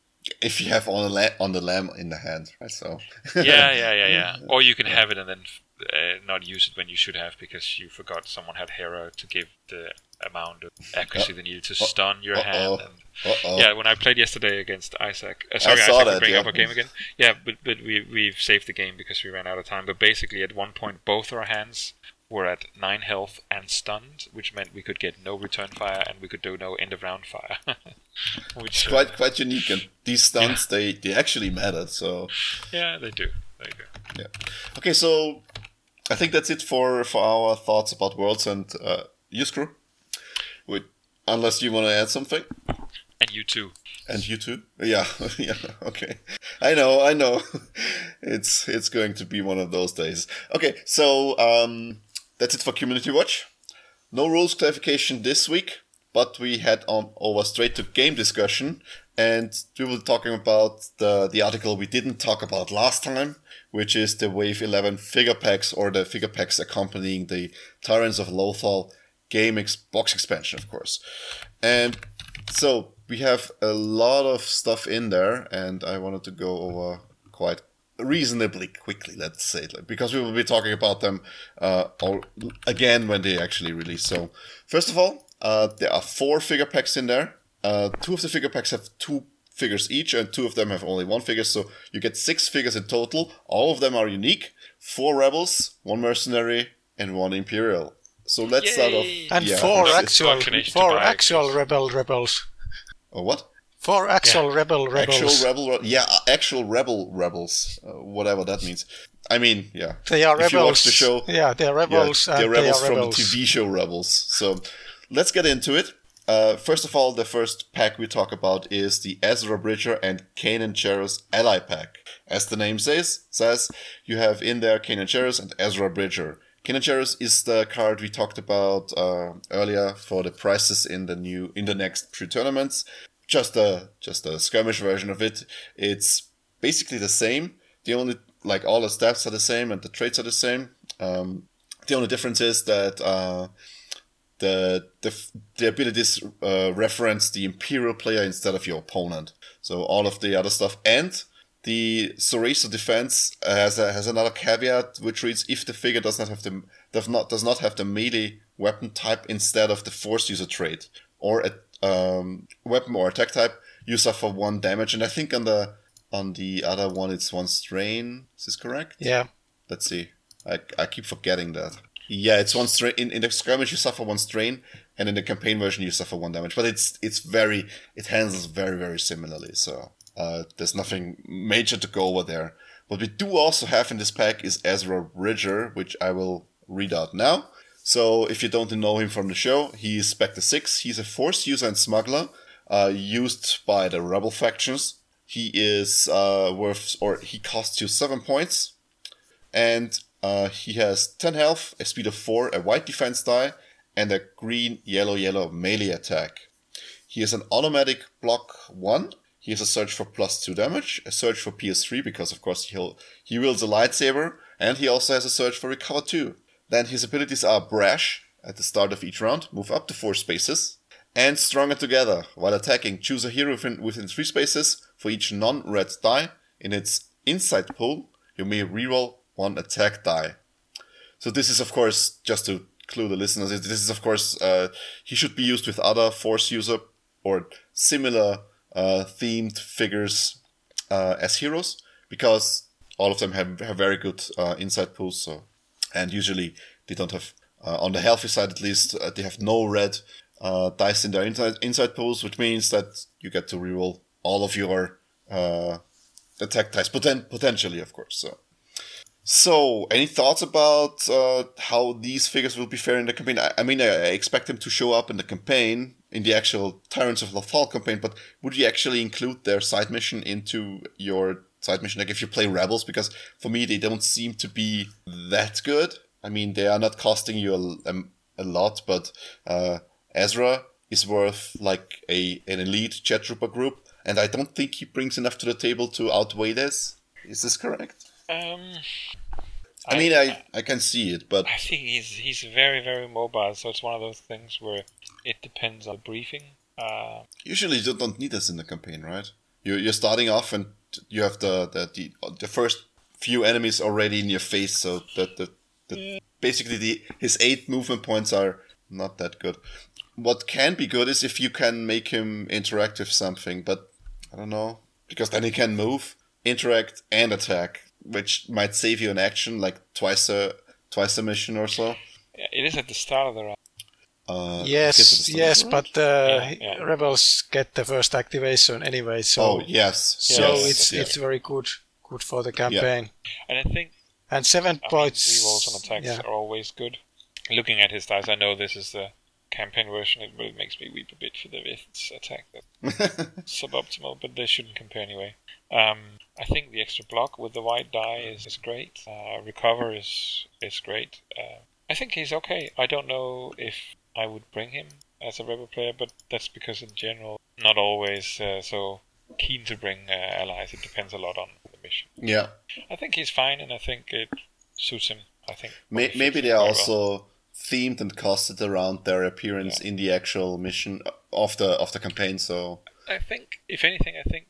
If you have on the la- on the Lam in the hand, right? So yeah, yeah, yeah, yeah. Or you can have it and then uh, not use it when you should have because you forgot someone had Hera to give the amount of accuracy they needed to stun your Uh-oh. Han. And, Uh-oh. yeah, when I played yesterday against Isaac, uh, sorry, saw Isaac, that, bring yeah. up our game again. Yeah, but but we we've saved the game because we ran out of time. But basically, at one point, both our Hans were at nine health and stunned, which meant we could get no return fire and we could do no end of round fire. which uh, quite quite unique, and these stunts they they actually mattered. So yeah, they do. They do. okay, so I think that's it for for our thoughts about worlds and uh, Uscru. Unless you want to add something. And you too. And you too? Yeah, yeah. Okay, I know, I know. It's it's going to be one of those days. Okay, so um, that's it for Community Watch. No rules clarification this week, but we head on over straight to game discussion, and we will talking about the the article we didn't talk about last time, which is the Wave Eleven figure packs or the figure packs accompanying the Tyrants of Lothal game ex- box expansion, of course, and so we have a lot of stuff in there, and I wanted to go over quite reasonably quickly, let's say, because we will be talking about them uh, all, again when they actually release. So, first of all, uh, there are four figure packs in there. Uh, two of the figure packs have two figures each, and two of them have only one figure. So you get six figures in total. All of them are unique. Four rebels, one mercenary, and one imperial. So let's start off. And yeah, four actual, four actual actuals. rebel rebels. Oh, what? Four actual rebel rebels. Actual rebel, re- yeah, uh, actual rebel rebels, uh, whatever that means. I mean, yeah. they are If rebels. you watch the show, yeah, they are yeah, rebels. they're rebels they are from rebels. the TV show Rebels. So let's get into it. Uh, first of all, the first pack we talk about is the Ezra Bridger and Kanan Jarrus Ally Pack. As the name says, says you have in there Kanan Jarrus and Ezra Bridger. Kanan is the card we talked about uh, earlier for the prices in the new in the next pre tournaments. Just a just a skirmish version of it. It's basically the same. The only like all the stats are the same and the traits are the same. Um, the only difference is that uh, the the the abilities uh, reference the imperial player instead of your opponent. So all of the other stuff and the Soresu defense has a, has another caveat which reads if the figure does not have the does not does not have the melee weapon type instead of the force user trait or a um, weapon or attack type, you suffer one damage. And I think on the on the other one it's one strain. Is this correct? Yeah. Let's see. I, I keep forgetting that. Yeah, it's one strain. In, in the skirmish, you suffer one strain, and in the campaign version, you suffer one damage. But it's it's very it handles very very similarly. So uh, there's nothing major to go over there. What we do also have in this pack is Ezra Bridger, which I will read out now. So if you don't know him from the show, he is Spectre Six. He's a Force user and smuggler, uh, used by the Rebel factions. He is uh, worth or he costs you seven points and uh, he has 10 health, a speed of 4, a white defense die, and a green yellow yellow melee attack. He has an automatic block 1. He has a surge for plus 2 damage, a surge for Pierce 3 because of course he'll he wields a lightsaber, and he also has a surge for recover 2. Then his abilities are brash at the start of each round, move up to 4 spaces, and stronger together. While attacking, choose a hero within, within 3 spaces for each non-red die. In its inside pool, you may reroll one attack die. So this is of course just to clue the listeners. This is of course uh, he should be used with other force user or similar uh, themed figures uh, as heroes because all of them have, have very good uh, inside pools. So, and usually they don't have uh, on the healthy side at least uh, they have no red uh, dice in their inside inside pools, which means that you get to reroll all of your uh, attack dice poten- potentially, of course. So. So, any thoughts about uh, how these figures will be fair in the campaign? I, I mean, I, I, expect them to show up in the campaign, in the actual Tyrants of Lothal campaign, but would you actually include their side mission into your side mission? Like, if you play Rebels, because for me, they don't seem to be that good. I mean, they are not costing you a, a, a lot, but uh, Ezra is worth like a an elite jet trooper group, and I don't think he brings enough to the table to outweigh this. Is this correct? Um, I, mean, I, I can see it, but I think he's he's very very mobile. So it's one of those things where it depends on the briefing. Uh, Usually, you don't need this in the campaign, right? You you're starting off and you have the the the, the first few enemies already in your face, so that the, the yeah. basically the his eight movement points are not that good. What can be good is if you can make him interact with something, but I don't know because then he can move, interact, and attack which might save you an action like twice a twice a mission or so. Yeah, it is at the start of the round. Uh, yes, yes, but uh, yeah, yeah. rebels get the first activation anyway. So oh yes, so yes, it's yes. it's very good good for the campaign. And I think and seven I points. Mean, rerolls on attacks are always good. Looking at his dice, I know this is the campaign version, but it makes me weep a bit for the Vith's attack. That's suboptimal, but they shouldn't compare anyway. Um, I think the extra block with the white die is, is great. Uh, recover is is great. Uh, I think he's okay. I don't know if I would bring him as a rebel player, but that's because in general, not always uh, so keen to bring uh, allies. It depends a lot on the mission. Yeah, I think he's fine, and I think it suits him. I think May- maybe they are also well. themed and costed around their appearance yeah. in the actual mission of the of the campaign. So I think, if anything, I think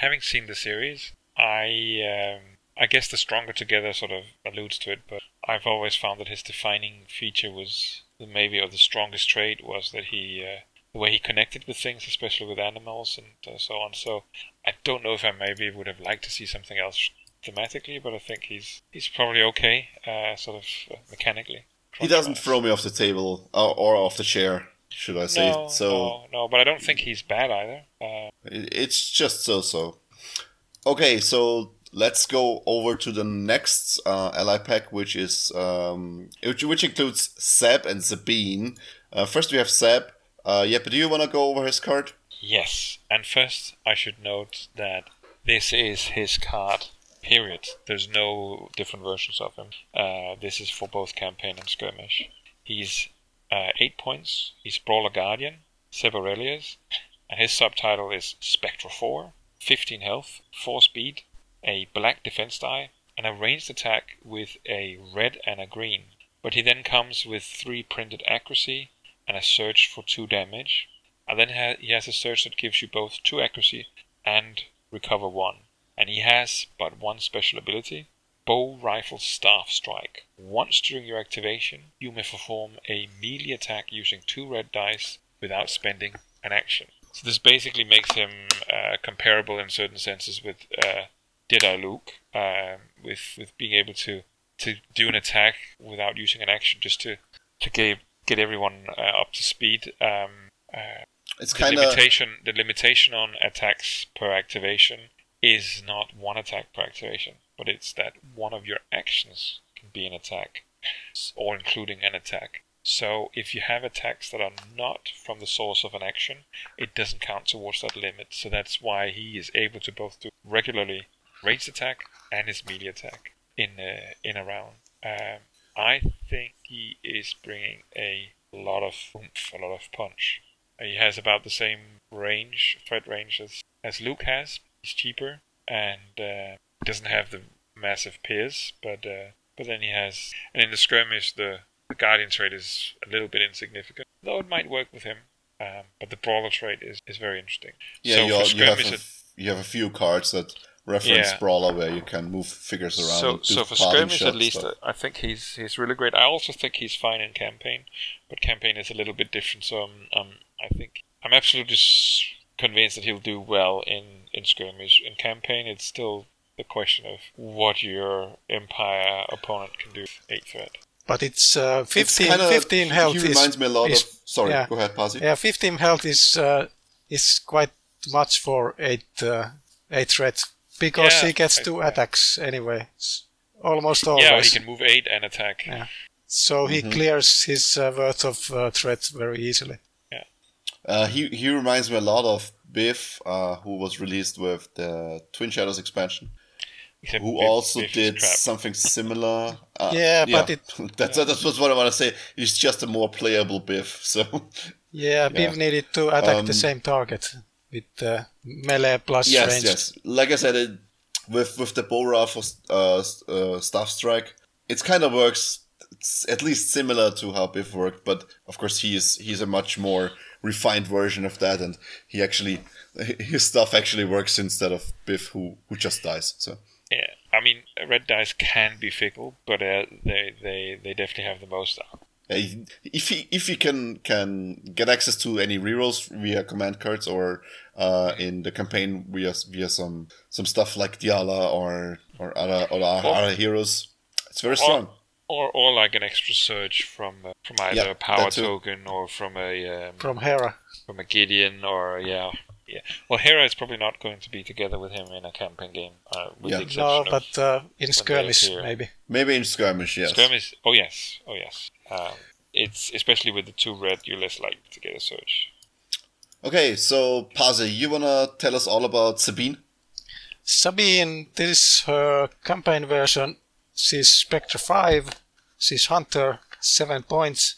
having seen the series, I um, I guess the stronger together sort of alludes to it, but I've always found that his defining feature was maybe or the strongest trait was that he uh, the way he connected with things, especially with animals and uh, so on. So I don't know if I maybe would have liked to see something else thematically, but I think he's he's probably okay, uh, sort of uh, mechanically. He doesn't throw me off the table or, or off the chair should I say? No, so no, no, but I don't think he's bad either. Uh, it's just so-so. Okay, so let's go over to the next uh, ally pack, which is um, which, which includes Zeb and Sabine. Uh, first, we have Zeb. Uh, yeah, but do you want to go over his card? Yes, and first I should note that this is his card. Period. There's no different versions of him. Uh, this is for both campaign and skirmish. He's uh, 8 points. He's Brawler Guardian, Orrelios, and his subtitle is Spectre 4, 15 health, 4 speed, a black defense die, and a ranged attack with a red and a green. But he then comes with 3 printed accuracy and a surge for 2 damage. And then he has a surge that gives you both 2 accuracy and recover 1. And he has but one special ability, Bo-Rifle Staff Strike. Once during your activation, you may perform a melee attack using two red dice without spending an action. So this basically makes him uh, comparable in certain senses with uh, Jedi Luke, uh, with with being able to to do an attack without using an action, just to to get get everyone uh, up to speed. Um, uh, it's kind of limitation. The limitation on attacks per activation is not one attack per activation but it's that one of your actions can be an attack or including an attack. So if you have attacks that are not from the source of an action, it doesn't count towards that limit. So that's why he is able to both do regularly ranged attack and his melee attack in a, in a round. Um, I think he is bringing a lot of oomph, a lot of punch. He has about the same range, threat range as, as Luke has. He's cheaper and uh, doesn't have the massive peers, but uh, but then he has, and in the skirmish, the, the guardian trait is a little bit insignificant, though it might work with him. Um, but the brawler trait is, is very interesting. Yeah, so you, you, have a, you have a few cards that reference yeah. brawler where you can move figures around. So, so for skirmish at least, stuff. I think he's he's really great. I also think he's fine in campaign, but campaign is a little bit different. So um, um I think I'm absolutely convinced that he'll do well in in skirmish. In campaign, it's still the question of what your Empire opponent can do. with Eight threat. But it's uh, 15, It's kinda- 15 health. He is- reminds me a lot is- of. Sorry, yeah. go ahead, Pasi. Yeah, 15 health is uh, is quite much for eight uh, eight threat because Yeah, he gets I- two yeah. attacks anyway. S- Almost always. Yeah, he can move eight and attack. Yeah. So he Mm-hmm. clears his uh, worth of uh, threat very easily. Uh, he he reminds me a lot of Biv, uh, who was released with the Twin Shadows expansion, Except who also did crap. something similar. Uh, Yeah, but it- that's that's what I want to say. It's just a more playable Biv. So Yeah, Biv needed to attack Um, the same target with uh, melee plus yes, range. yes. Like I said, it, with with the Bora for uh, uh, staff strike, it kind of works. It's at least similar to how Biv worked, but of course he is he's a much more refined version of that, and he actually his stuff actually works instead of Biv, who who just dies. So Yeah, I mean, red dice can be fickle, but uh, they they they definitely have the most. uh, if he if he can can get access to any rerolls via command cards or uh, in the campaign via via some some stuff like Diala or or other or other heroes, it's very strong. Or, or like an extra surge from uh, from either Yeah, a power token or from a um, From Hera. from a Gideon or yeah yeah. Well, Hera is probably not going to be together with him in a campaign game, uh, with Yeah. the exception No, but uh, in skirmish, maybe. Maybe in skirmish, yes. skirmish. Oh yes, oh yes. Um, it's especially with the two red, you're less likely to get a surge. Okay, so Paze, you wanna tell us all about Sabine? Sabine, this is her campaign version. She's Spectre 5. She's Hunter, 7 points.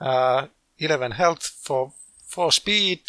Uh, 11 health for 4 speed.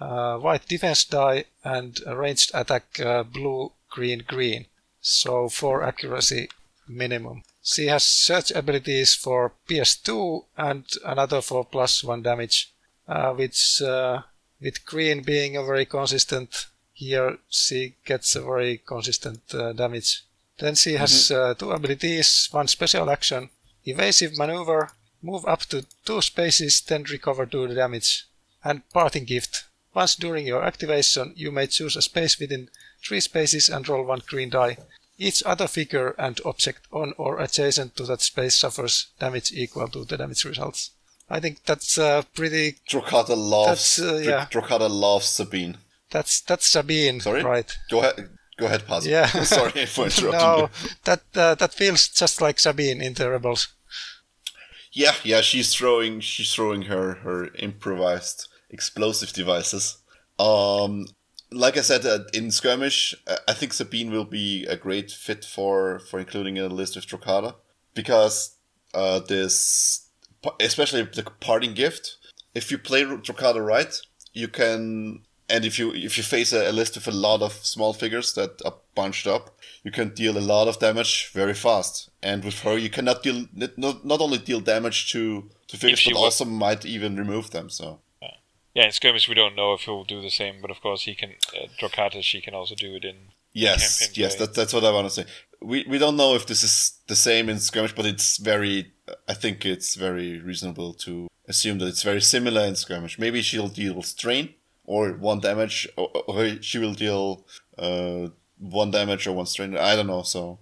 Uh, white defense die and a ranged attack uh, blue, green, green. So 4 accuracy minimum. She has surge abilities for Pierce 2 and another for plus 1 damage. Uh, which uh, with green being a very consistent here she gets a very consistent uh, damage. Then she has uh, two abilities, one special action, evasive maneuver, move up to two spaces, then recover two damage, and parting gift. Once during your activation, you may choose a space within three spaces and roll one green die. Each other figure and object on or adjacent to that space suffers damage equal to the damage results. I think that's uh, pretty. Drokkatta loves That's, uh, yeah. Drokkatta loves Sabine. That's that's Sabine, Sorry? right? Go ahead go ahead, Paze. Yeah. Sorry for interrupting no, you. that uh, that feels just like Sabine in the Rebels. Yeah, yeah, she's throwing she's throwing her her improvised explosive devices. Um, like I said, uh, in skirmish, uh, I think Sabine will be a great fit for for including in a list with Drokkatta because uh, this, especially the parting gift. If you play Drokkatta right, you can, and if you if you face a, a list with a lot of small figures that are bunched up, you can deal a lot of damage very fast. And with her, you cannot deal not, not only deal damage to to figures, but wa- also might even remove them. So Yeah, in skirmish we don't know if he'll do the same, but of course he can. Uh, Drokkatta, she can also do it in. yes, yes, that, that's what I want to say. We we don't know if this is the same in skirmish, but it's very. I think it's very reasonable to assume that it's very similar in skirmish. Maybe she'll deal strain or one damage, or, or she will deal uh, one damage or one strain. I don't know. So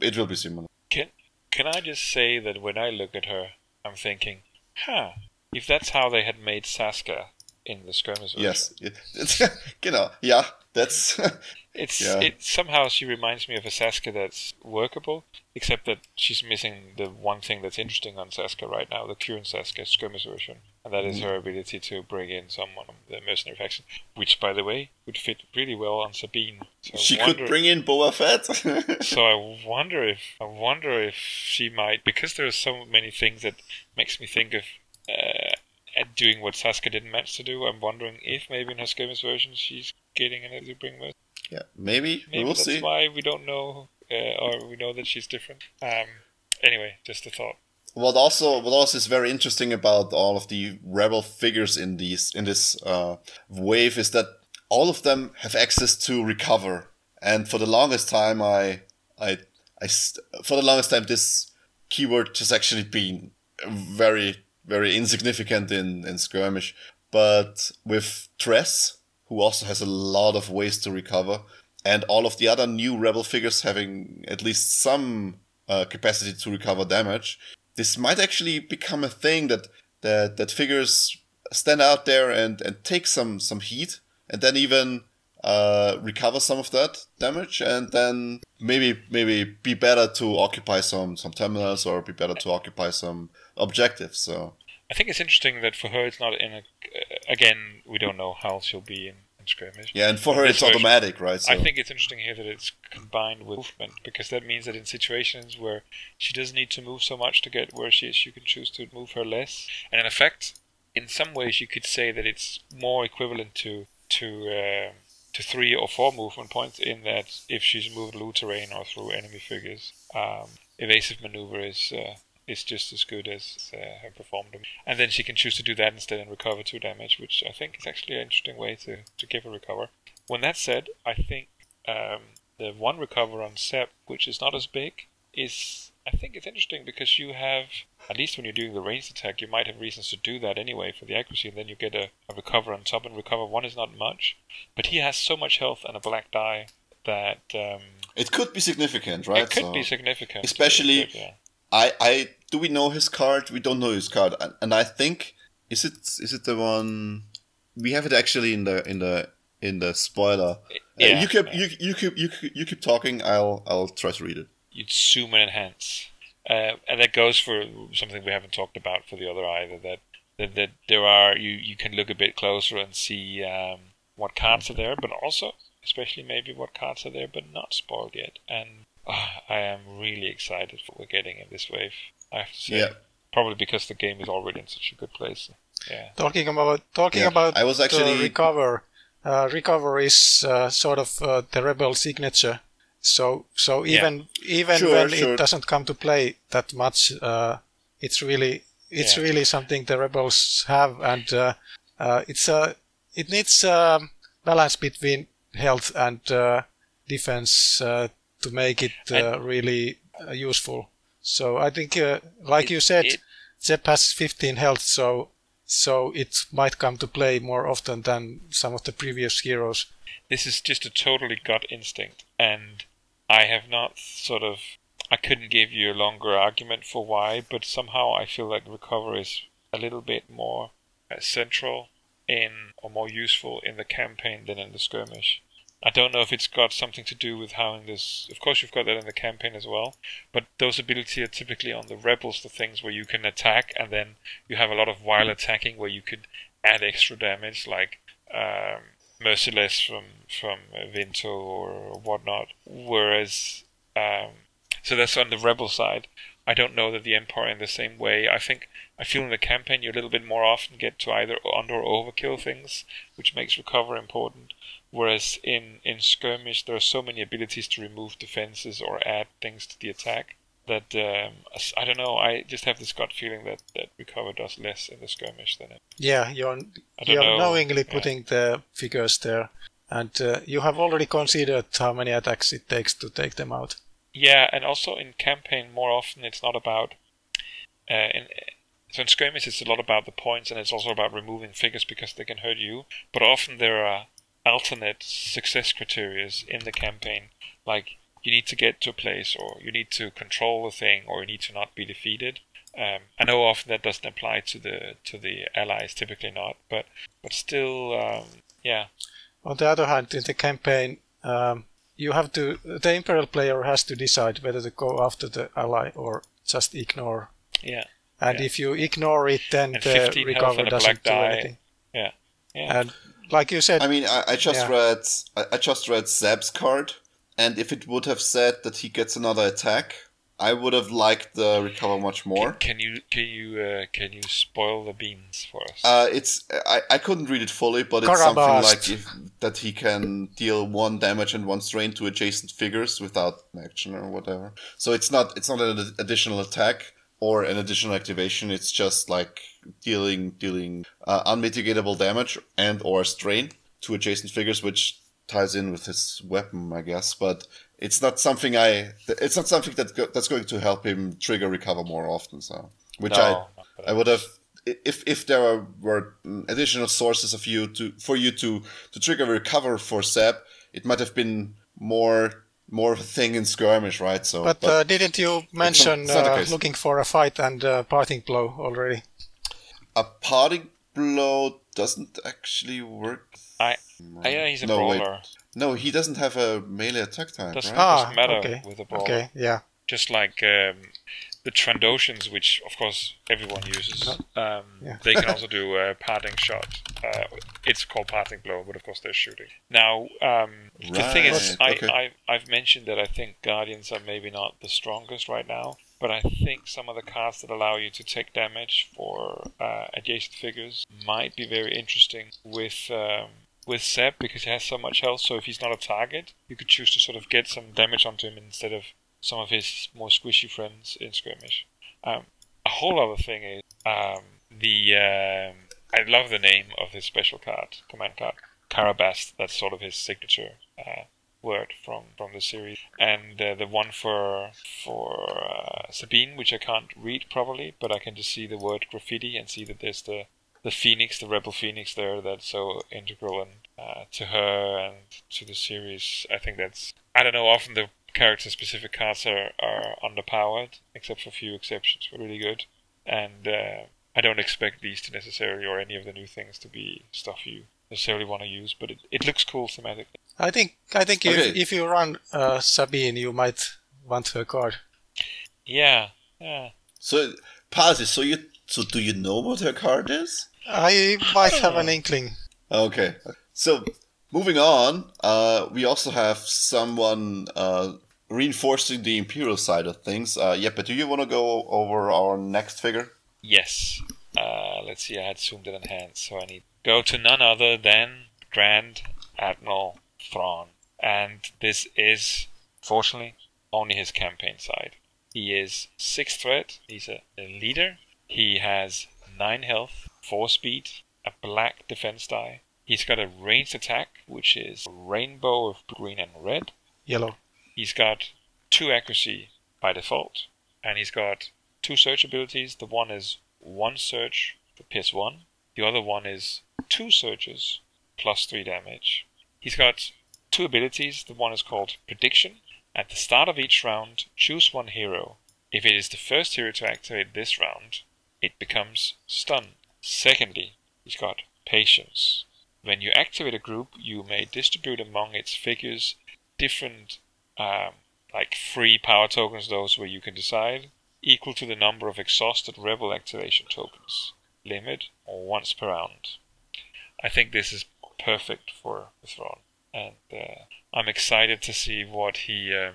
it will be similar. Can Can I just say that when I look at her, I'm thinking, huh, if that's how they had made Saska in the skirmish. version, Yes, it, it's, you know, yeah, that's It's Yeah. it somehow she reminds me of a Saska that's workable, except that she's missing the one thing that's interesting on Saska right now, the current Saska skirmish version, and that is her ability to bring in someone from the mercenary faction, which by the way would fit really well on Sabine. So she wonder- could bring in Boba Fett. So I wonder if I wonder if she might because there are so many things that makes me think of uh, at doing what Saska didn't manage to do. I'm wondering if maybe in her skirmish version she's getting an bring with. yeah, maybe, Maybe we will that's see. why we don't know, uh, or we know that she's different. Um. Anyway, just a thought. What also what also is very interesting about all of the rebel figures in these in this uh, wave is that all of them have access to recover, and for the longest time, I I I for the longest time this keyword has actually been very very insignificant in in skirmish, but with Tress, who also has a lot of ways to recover, and all of the other new rebel figures having at least some uh, capacity to recover damage, this might actually become a thing that that that figures stand out there and and take some some heat, and then even uh, recover some of that damage, and then maybe maybe be better to occupy some some terminals or be better to occupy some objectives. So I think it's interesting that for her it's not in a. Uh, again, we don't know how she'll be in, in skirmish. Yeah, and for her it's version, automatic, right? So. I think it's interesting here that it's combined with movement because that means that in situations where she doesn't need to move so much to get where she is, you can choose to move her less. And in effect, in some ways, you could say that it's more equivalent to to. Uh, to three or four movement points in that if she's moved low terrain or through enemy figures, um, evasive maneuver is uh, is just as good as uh, her performed. And then she can choose to do that instead and recover two damage, which I think is actually an interesting way to, to give a recover. When that said, I think um, the one recover on Zeb, which is not as big, is I think it's interesting because you have at least when you're doing the ranged attack, you might have reasons to do that anyway for the accuracy, and then you get a, a recover on top. And recover one is not much, but he has so much health and a black die that um, it could be significant, right? It could so, be significant, especially. Could, yeah. I, I do we know his card? We don't know his card, and, and I think is it is it the one we have it actually in the in the in the spoiler. Yeah, uh, you keep yeah. you you keep you you keep talking. I'll I'll try to read it. You'd zoom and enhance, uh, and that goes for something we haven't talked about for the other either. That that, that there are you you can look a bit closer and see um, what cards are there, but also especially maybe what cards are there but not spoiled yet. And oh, I am really excited for what we're getting in this wave. I have to say. Yeah. Probably because the game is already in such a good place. Yeah. Talking about talking yeah. about I was actually recover. Uh, recover is uh, sort of uh, the rebel signature. So so even yeah. even sure, when sure. it doesn't come to play that much, uh, it's really it's yeah. really something the rebels have, and uh, uh, it's a it needs a balance between health and defense to make it really useful. So I think, uh, like it, you said, it, Zeb has 15 health, so so it might come to play more often than some of the previous heroes. This is just a totally gut instinct, and I have not sort of. I couldn't give you a longer argument for why, but somehow I feel like recover is a little bit more uh, central in or more useful in the campaign than in the skirmish. I don't know if it's got something to do with how in this. Of course, you've got that in the campaign as well, but those abilities are typically on the rebels, the things where you can attack, and then you have a lot of while attacking where you could add extra damage, like um, merciless from from Vinto or whatnot. Whereas, um, so that's on the rebel side. I don't know that the Empire in the same way. I think I feel in the campaign you a little bit more often get to either under or overkill things, which makes recover important. Whereas in, in skirmish, there are so many abilities to remove defenses or add things to the attack that um, I don't know. I just have this gut feeling that, that recover does less in the skirmish than it. Yeah, you're you're know. knowingly putting yeah. the figures there, and uh, you have already considered how many attacks it takes to take them out. Yeah, and also in campaign, more often it's not about. Uh, in, so in skirmish, it's a lot about the points, and it's also about removing figures because they can hurt you. But often there are alternate success criteria in the campaign, like you need to get to a place, or you need to control a thing, or you need to not be defeated. Um, I know often that doesn't apply to the to the allies, typically not, but but still, um, yeah. On the other hand, in the campaign, um, you have to the imperial player has to decide whether to go after the ally or just ignore. Yeah. And yeah. if you ignore it, then and the recovery doesn't do anything. Yeah. Yeah. And like you said. I mean, I, I just yeah. read I, I just read Zeb's card, and if it would have said that he gets another attack, I would have liked the recover much more. Can, can you can you uh, can you spoil the beans for us? Uh, it's I, I couldn't read it fully, but it's something like if, that he can deal one damage and one strain to adjacent figures without action or whatever. So it's not it's not an additional attack or an additional activation. It's just like dealing dealing uh, unmitigatable damage and or strain to adjacent figures, which ties in with his weapon, I guess. But it's not something I. It's not something that go, that's going to help him trigger recover more often. So, which no, I I would have if if there were additional sources of you to for you to to trigger recover for Zeb, it might have been more more of a thing in skirmish, right? So, but, but uh, didn't you mention it's not, it's not uh, looking for a fight and uh, parting blow already? A parting blow doesn't actually work. I, I yeah, he's a no, brawler. Wait. No, he doesn't have a melee attack time. Doesn't, right? ah, doesn't matter okay. with a brawler. Okay, yeah. Just like um, the Trandoshans, which of course everyone uses, um, yeah. they can also do a parting shot. Uh, it's called parting blow, but of course they're shooting. Now, um, right. the thing is, I, okay. I, I've mentioned that I think Guardians are maybe not the strongest right now, but I think some of the cards that allow you to take damage for uh, adjacent figures might be very interesting with. Um, with Zeb because he has so much health. So if he's not a target, you could choose to sort of get some damage onto him instead of some of his more squishy friends in skirmish. Um, a whole other thing is um, the um, I love the name of his special card, command card, Karabast. That's sort of his signature uh, word from, from the series, and uh, the one for for uh, Sabine, which I can't read properly, but I can just see the word graffiti and see that there's the the phoenix, the rebel phoenix there that's so integral and uh, to her and to the series. I think that's I don't know. Often the character specific cards are, are underpowered, except for a few exceptions, but really good. And uh, I don't expect these to necessarily, or any of the new things, to be stuff you necessarily want to use, but it, it looks cool thematically. I think I think okay. if, if you run uh, Sabine, you might want her card. Yeah, yeah. So, Pasi, so you so do you know what her card is? I might have an inkling. Okay, so moving on, uh, we also have someone uh, reinforcing the Imperial side of things. Uh, but do you want to go over our next figure? Yes. Uh, let's see, I had zoomed it in hand, so I need to go to none other than Grand Admiral Thrawn. And this is, fortunately, only his campaign side. He is 6 threat, he's a, a leader, he has 9 health, 4 speed, a black defense die. He's got a ranged attack, which is a rainbow of green and red. Yellow. He's got two accuracy by default, and he's got two surge abilities. The one is one surge for Pierce 1, the other one is two surges plus three damage. He's got two abilities. The one is called Prediction. At the start of each round, choose one hero. If it is the first hero to activate this round, it becomes Stun. Secondly, he's got Patience. When you activate a group, you may distribute among its figures different um, like free power tokens, those where you can decide, equal to the number of exhausted rebel activation tokens, limit or once per round. I think this is perfect for Thrawn, and uh, I'm excited to see what he um,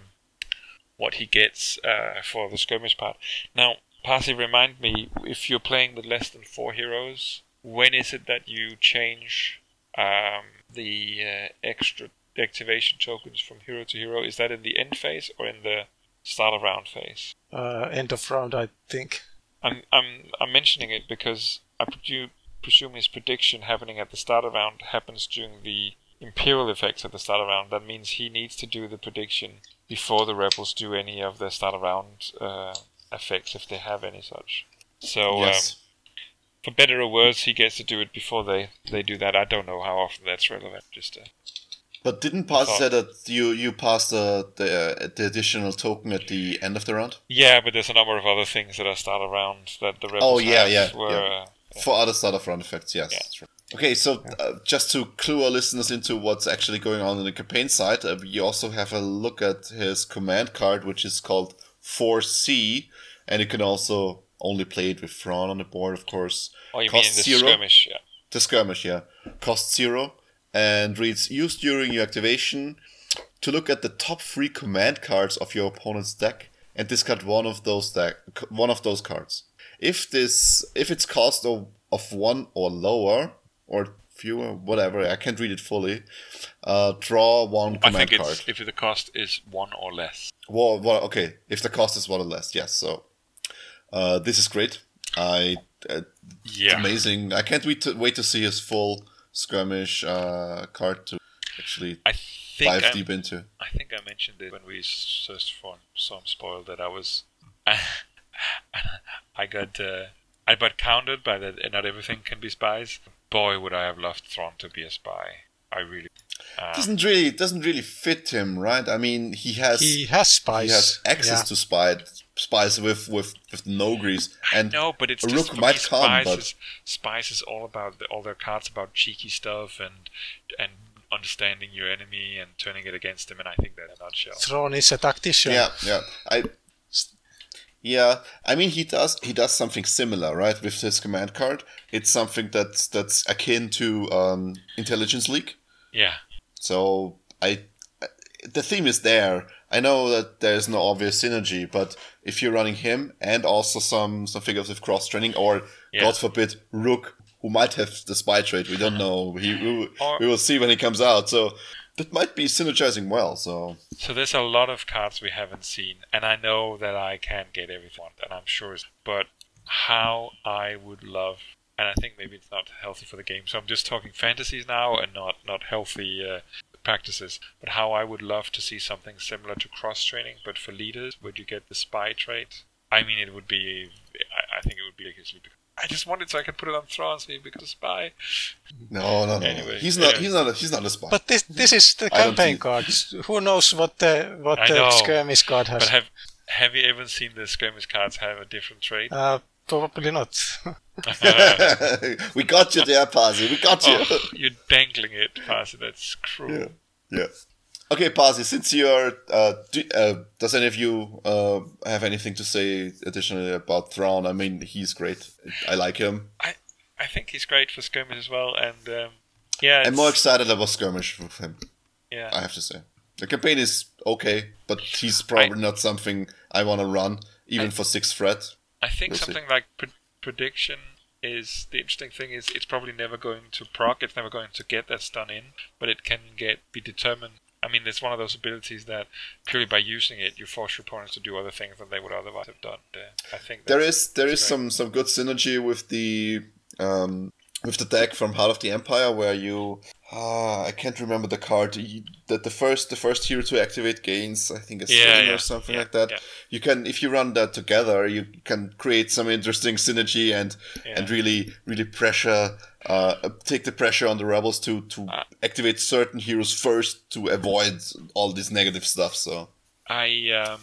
what he gets uh, for the skirmish part. Now, Pasi, remind me if you're playing with less than four heroes, when is it that you change um, the uh, extra activation tokens from hero to hero. Is that in the end phase or in the start of round phase? Uh, end of round, I think. I'm I'm I'm mentioning it because I presume his prediction happening at the start of round happens during the imperial effects at the start of round. That means he needs to do the prediction before the rebels do any of the start of round uh, effects, if they have any such. So. Um, yes. Um, for better or worse, he gets to do it before they, they do that. I don't know how often that's relevant. Just uh, but didn't Pass say that you you pass the the, uh, the additional token at the end of the round? Yeah, but there's a number of other things that are start around that the rebels Oh yeah, yeah, were, yeah. Uh, For other start of round effects, yes. Yeah. Okay, so uh, just to clue our listeners into what's actually going on in the campaign side, uh, we also have a look at his command card, which is called 4C, and you can also only played with Thrawn on the board, of course. Oh, you Cost mean the zero. skirmish? Yeah. The skirmish, yeah. Cost zero and reads used during your activation to look at the top three command cards of your opponent's deck and discard one of those deck one of those cards. If this if it's cost of, of one or lower or fewer, whatever, I can't read it fully. Uh, draw one command I think card. if the cost is one or less. Well, well, okay. If the cost is one or less, yes. So uh, this is great. I uh, yeah. amazing. I can't wait to wait to see his full skirmish uh, card to actually I dive I'm, deep into. I think I mentioned it when we searched for some spoil that I was I got uh, I got counted by that not everything can be spies. Boy, would I have loved Thrawn to be a spy. I really. Uh, doesn't really doesn't really fit him, right? I mean, he has he has spies. he has access yeah. to spy spies with with with no grease, and no, but it's a just rook for might me, come, but is, spies is all about the, all their cards about cheeky stuff and and understanding your enemy and turning it against them. And I think that in a nutshell. Thrawn is a tactician. yeah, yeah, I. Yeah, I mean he does he does something similar, right? With his command card, it's something that's that's akin to um, intelligence leak. Yeah, So I, the theme is there. I know that there's no obvious synergy, but if you're running him and also some some figures with cross training, or Yeah. God forbid Rook, who might have the spy trait, we don't know. He we, will- Or- we will see when he comes out. So that might be synergizing well. So So there's a lot of cards we haven't seen, and I know that I can't get everything, and I'm sure. it's- But how I would love, and I think maybe it's not healthy for the game. So I'm just talking fantasies now, and not not healthy uh, practices. But how I would love to see something similar to cross training, but for leaders, would you get the spy trait? I mean, it would be. I, I think it would be. Like, I just wanted so I could put it on Thrawn so he becomes a spy. no, no, no, Anyway, he's not. yeah. He's not. A, he's not a spy. But this this is the campaign think- cards. Who knows what the what I the know, skirmish card has? But have have you ever seen the skirmish cards have a different trait? uh, probably not. we got you there, Pasi. We got you. oh, you're dangling it, Pasi. That's cruel. Yeah. Yeah. Okay, Pasi, since you're, uh, do, uh, does any of you uh, have anything to say additionally about Thrawn? I mean, he's great. I like him. I I think he's great for skirmish as well, and um, yeah, I'm more excited about skirmish with him. yeah. I have to say, the campaign is okay, but he's probably not something I want to run, even I- for sixth threat. I think something like pre- prediction is the interesting thing is it's probably never going to proc. It's never going to get that stun in, but it can get be determined. I mean, it's one of those abilities that purely by using it, you force your opponents to do other things than they would otherwise have done. Uh, I think There is there is some some good synergy with the um, with the deck from Heart of the Empire, where you ah I can't remember the card you, that the first the first hero to activate gains I think a Yeah, yeah, or something yeah, like that. yeah. You can if you run that together, you can create some interesting synergy and and really really pressure uh, take the pressure on the rebels to to Ah. activate certain heroes first to avoid all this negative stuff. So I um,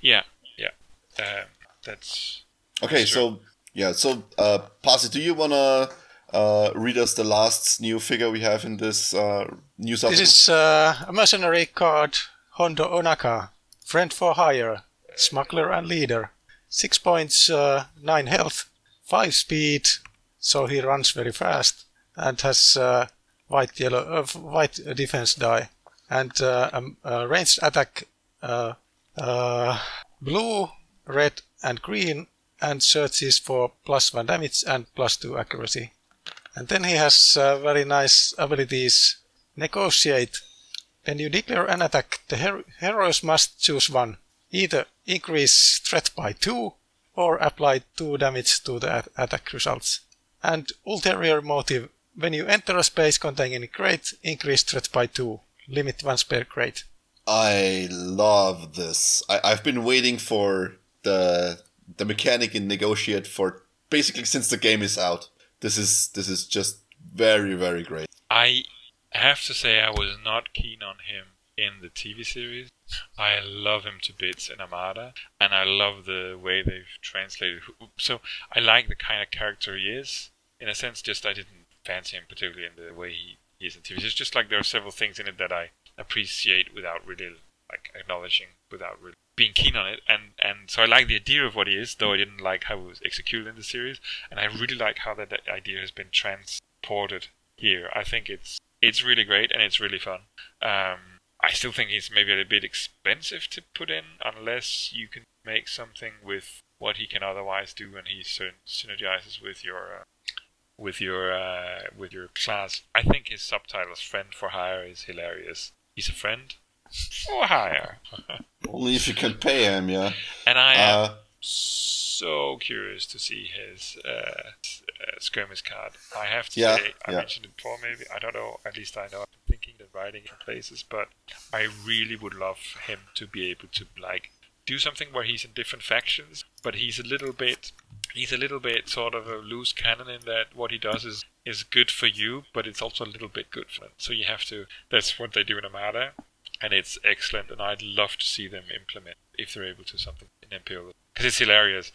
yeah, yeah. Um, that's Okay, That's so yeah, so uh, Pasi, do you wanna uh, read us the last new figure we have in this uh, new This supplement? is uh, a mercenary card, Hondo Ohnaka, friend for hire, smuggler and leader. Six points, uh, nine health, five speed, so he runs very fast, and has uh, white yellow, uh, white defense die, and uh, um, uh, ranged attack, uh, uh, blue, red, and green, and surges for plus one damage and plus two accuracy. And then he has uh, very nice abilities. Negotiate. When you declare an attack, the her- heroes must choose one. Either increase threat by 2 or apply 2 damage to the attack results. And ulterior motive. When you enter a space containing a crate, increase threat by 2. Limit one per crate. I love this. I, I've been waiting for the the mechanic in negotiate for basically since the game is out. This is this is just very very great. I have to say I was not keen on him in the TV series. I love him to bits in Armada, and I love the way they've translated. So I like the kind of character he is. In a sense, just I didn't fancy him particularly in the way he, is in TV. It's just like there are several things in it that I appreciate without really like acknowledging, without really being keen on it. And and so I like the idea of what he is, though I didn't like how it was executed in the series. And I really like how that, that idea has been transported here. I think it's it's really great and it's really fun. Um, I still think he's maybe a bit expensive to put in unless you can make something with what he can otherwise do and he synergizes with your uh, with your uh, with your class. I think his subtitles "friend for hire" is hilarious. He's a friend for hire, Only if you can pay him, yeah. and I am Uh, so curious to see his uh, uh, skirmish card. I have to Yeah, say, I yeah. mentioned it before, maybe I don't know. At least I know I'm thinking and writing in places, but I really would love him to be able to like do something where he's in different factions, but he's a little bit. He's a little bit sort of a loose cannon in that what he does is is good for you, but it's also a little bit good for them. So you have to. That's what they do in Armada, and it's excellent. And I'd love to see them implement if they're able to something in Imperial because it's hilarious.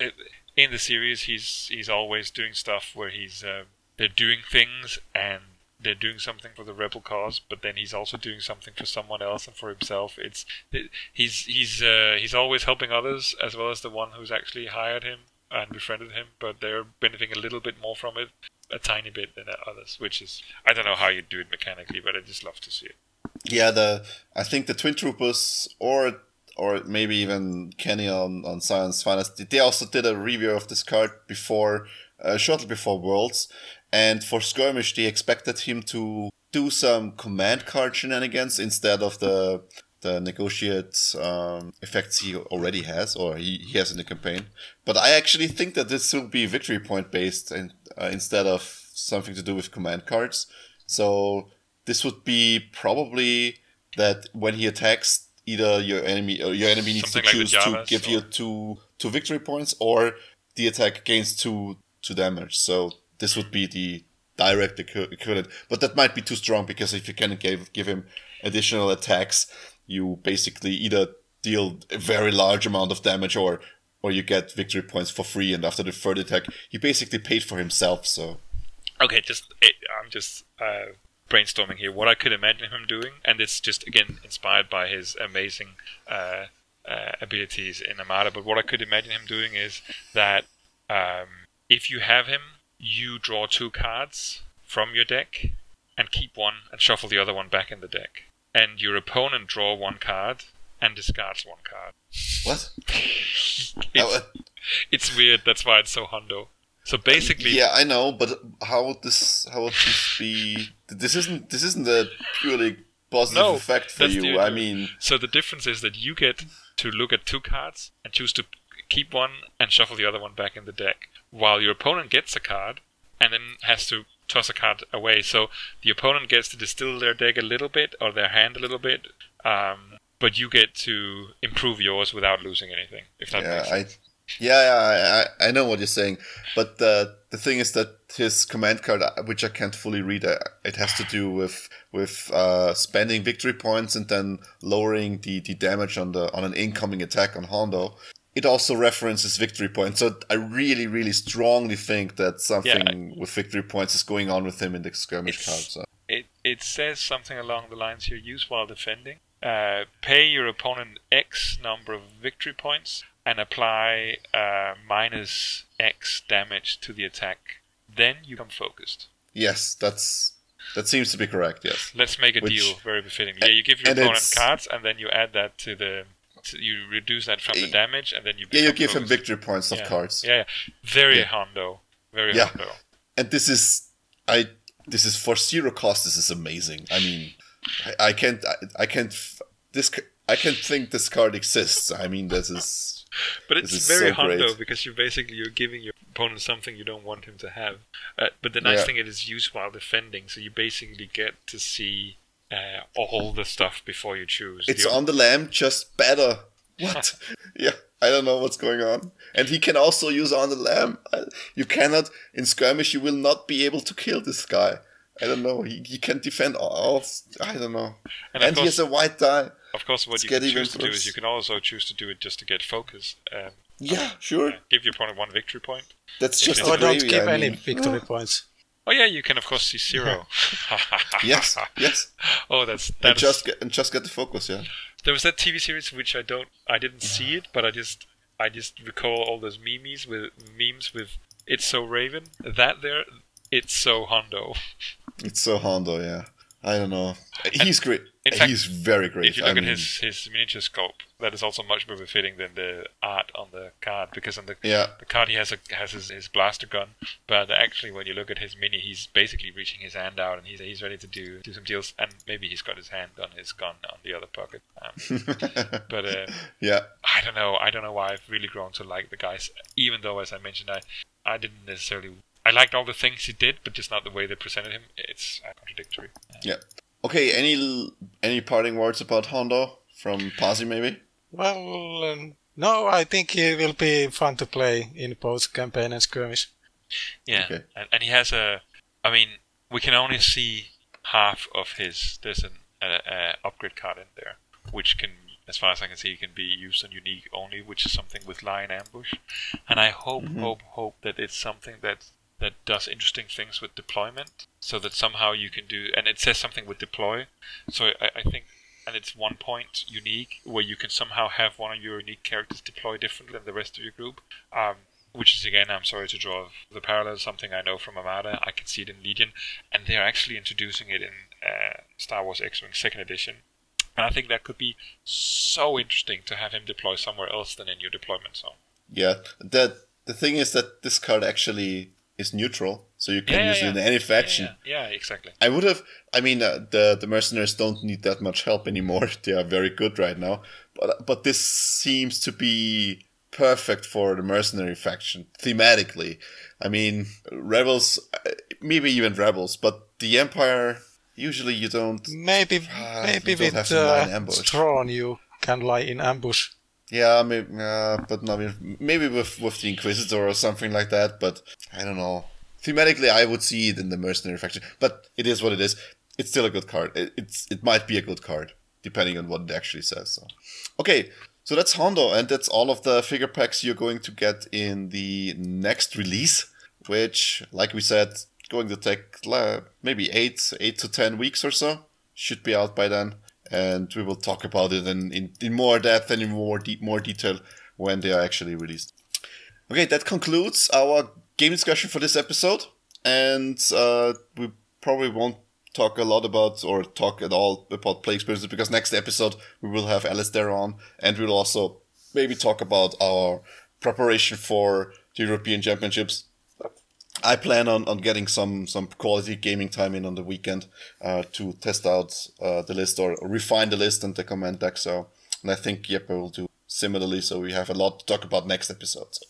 It, in the series, he's he's always doing stuff where he's uh, they're doing things and they're doing something for the rebel cause, but then he's also doing something for someone else and for himself. It's it, he's he's uh, he's always helping others as well as the one who's actually hired him and befriended him, but they're benefiting a little bit more from it, a tiny bit than others, which is I don't know how you do it mechanically, but I just love to see it. Yeah, the I think the Twin Troopers or or maybe even Kenny on on Science Finest, they also did a review of this card before, uh, shortly before Worlds, and for skirmish they expected him to do some command card shenanigans instead of the the negotiate um, effects he already has or he, he has in the campaign. But I actually think that this will be victory point based and, uh, instead of something to do with command cards. So this would be probably that when he attacks, either your enemy or your enemy needs Something to choose like to give or... you two two victory points, or the attack gains two two damage. So this would be the direct equivalent. But that might be too strong because if you can give give him additional attacks, you basically either deal a very large amount of damage or or you get victory points for free. And after the third attack, he basically paid for himself. So okay, just I'm just uh, brainstorming here what I could imagine him doing, and it's just again inspired by his amazing uh, uh, abilities in Armada. But what I could imagine him doing is that um, if you have him, you draw two cards from your deck and keep one and shuffle the other one back in the deck, and your opponent draw one card and discards one card. What? it's, it's weird. That's why it's so Hondo. So basically, yeah, I know, but how would this how would this be? This isn't this isn't a purely positive no, effect for you. I mean, so the difference is that you get to look at two cards and choose to keep one and shuffle the other one back in the deck, while your opponent gets a card and then has to toss a card away. So the opponent gets to distill their deck a little bit or their hand a little bit, um, but you get to improve yours without losing anything. If that yeah, makes sense. I, yeah, yeah, I, I know what you're saying, but the the thing is that his command card, uh, which I can't fully read, uh, it has to do with with uh, spending victory points and then lowering the, the damage on the on an incoming attack on Hondo. It also references victory points, so I really, really strongly think that something yeah, with victory points is going on with him in the skirmish card. So. It it says something along the lines here: use while defending. Uh, pay your opponent X number of victory points and apply uh, minus X damage to the attack, then you become focused. Yes, that's that seems to be correct. Yes. Let's make a Which, deal very befitting. Yeah, you give your opponent cards, and then you add that to the. To, you reduce that from the damage, and then you. Yeah, you give focused. him victory points of yeah. cards. Yeah, yeah. very yeah. hondo, very yeah. hondo. And this is, I this is for zero cost. This is amazing. I mean, I, I can't, I, I can't, this, I can't think this card exists. I mean, this is but it's very so hard though because you're basically you're giving your opponent something you don't want him to have. Uh, but the nice yeah. thing it is used while defending, so you basically get to see uh, all the stuff before you choose. It's the on the Lam, just better. What? yeah, I don't know what's going on. And he can also use on the Lam. You cannot in skirmish. You will not be able to kill this guy. I don't know. He, he can defend all. I don't know. And, and course, he has a white die. Of course, what you can choose to do is you can also choose to do it just to get focus. Um, yeah, sure. Uh, give your opponent one victory point. That's just or don't give I any mean. victory points. Oh yeah, you can of course see zero. yes, yes. Oh, that's that and just get and just get the focus. Yeah. There was that TV series which I don't, I didn't see it, but I just, I just recall all those memes with memes with "It's so Raven." That there, it's so Hondo. It's so Hondo, yeah. I don't know. He's and great. Fact, he's very great. If you look I at mean, his his miniature sculpt, that is also much more befitting than the art on the card because on the yeah. the card he has a has his, his blaster gun, but actually when you look at his mini, he's basically reaching his hand out and he's he's ready to do do some deals, and maybe he's got his hand on his gun on the other pocket. Um, but uh, yeah, I don't know. I don't know why I've really grown to like the guys, even though as I mentioned, I I didn't necessarily I liked all the things he did, but just not the way they presented him. It's uh, contradictory. Yeah. Okay. Any any parting words about Hondo from Pasi, maybe? Well, um, no. I think he will be fun to play in both campaign and skirmish. Yeah, okay. and, and he has a I mean, we can only see half of his. There's an uh, uh, upgrade card in there, which can, as far as I can see, can be used on unique only, which is something with lie in ambush. And I hope, mm-hmm. hope, hope that it's something that that does interesting things with deployment, so that somehow you can do. And it says something with deploy, so I, I think and it's one point unique where you can somehow have one of your unique characters deploy differently than the rest of your group. Um, which is again, I'm sorry to draw the parallel, something I know from Armada. I can see it in Legion, and they're actually introducing it in uh, Star Wars X-wing Second Edition. And I think that could be so interesting to have him deploy somewhere else than in your deployment zone. Yeah, the the thing is that this card actually is neutral, so you can yeah, use yeah, it in any faction. Yeah, exactly. I would have. I mean, uh, the the mercenaries don't need that much help anymore. they are very good right now. But but this seems to be perfect for the mercenary faction thematically. I mean, rebels, maybe even rebels, but the empire usually you don't. Maybe uh, maybe with uh, Thrawn you can lie in ambush. Yeah, maybe, uh, but no, maybe with with the Inquisitor or something like that. But I don't know. Thematically, I would see it in the mercenary faction, but it is what it is. It's still a good card. It, it's it might be a good card depending on what it actually says. So, okay, so that's Hondo, and that's all of the figure packs you're going to get in the next release, which, like we said, going to take maybe eight, eight to ten weeks or so. Should be out by then, and we will talk about it in, in, in more depth and in more de- more detail when they are actually released. Okay, that concludes our game discussion for this episode, and uh, we probably won't talk a lot about or talk at all about play experiences because next episode we will have Alistair on and we'll also maybe talk about our preparation for the European Championships. I plan on, on getting some, some quality gaming time in on the weekend uh, to test out uh, the list or refine the list and the command deck. So, and I think Jeppe will do similarly. So we have a lot to talk about next episode. So.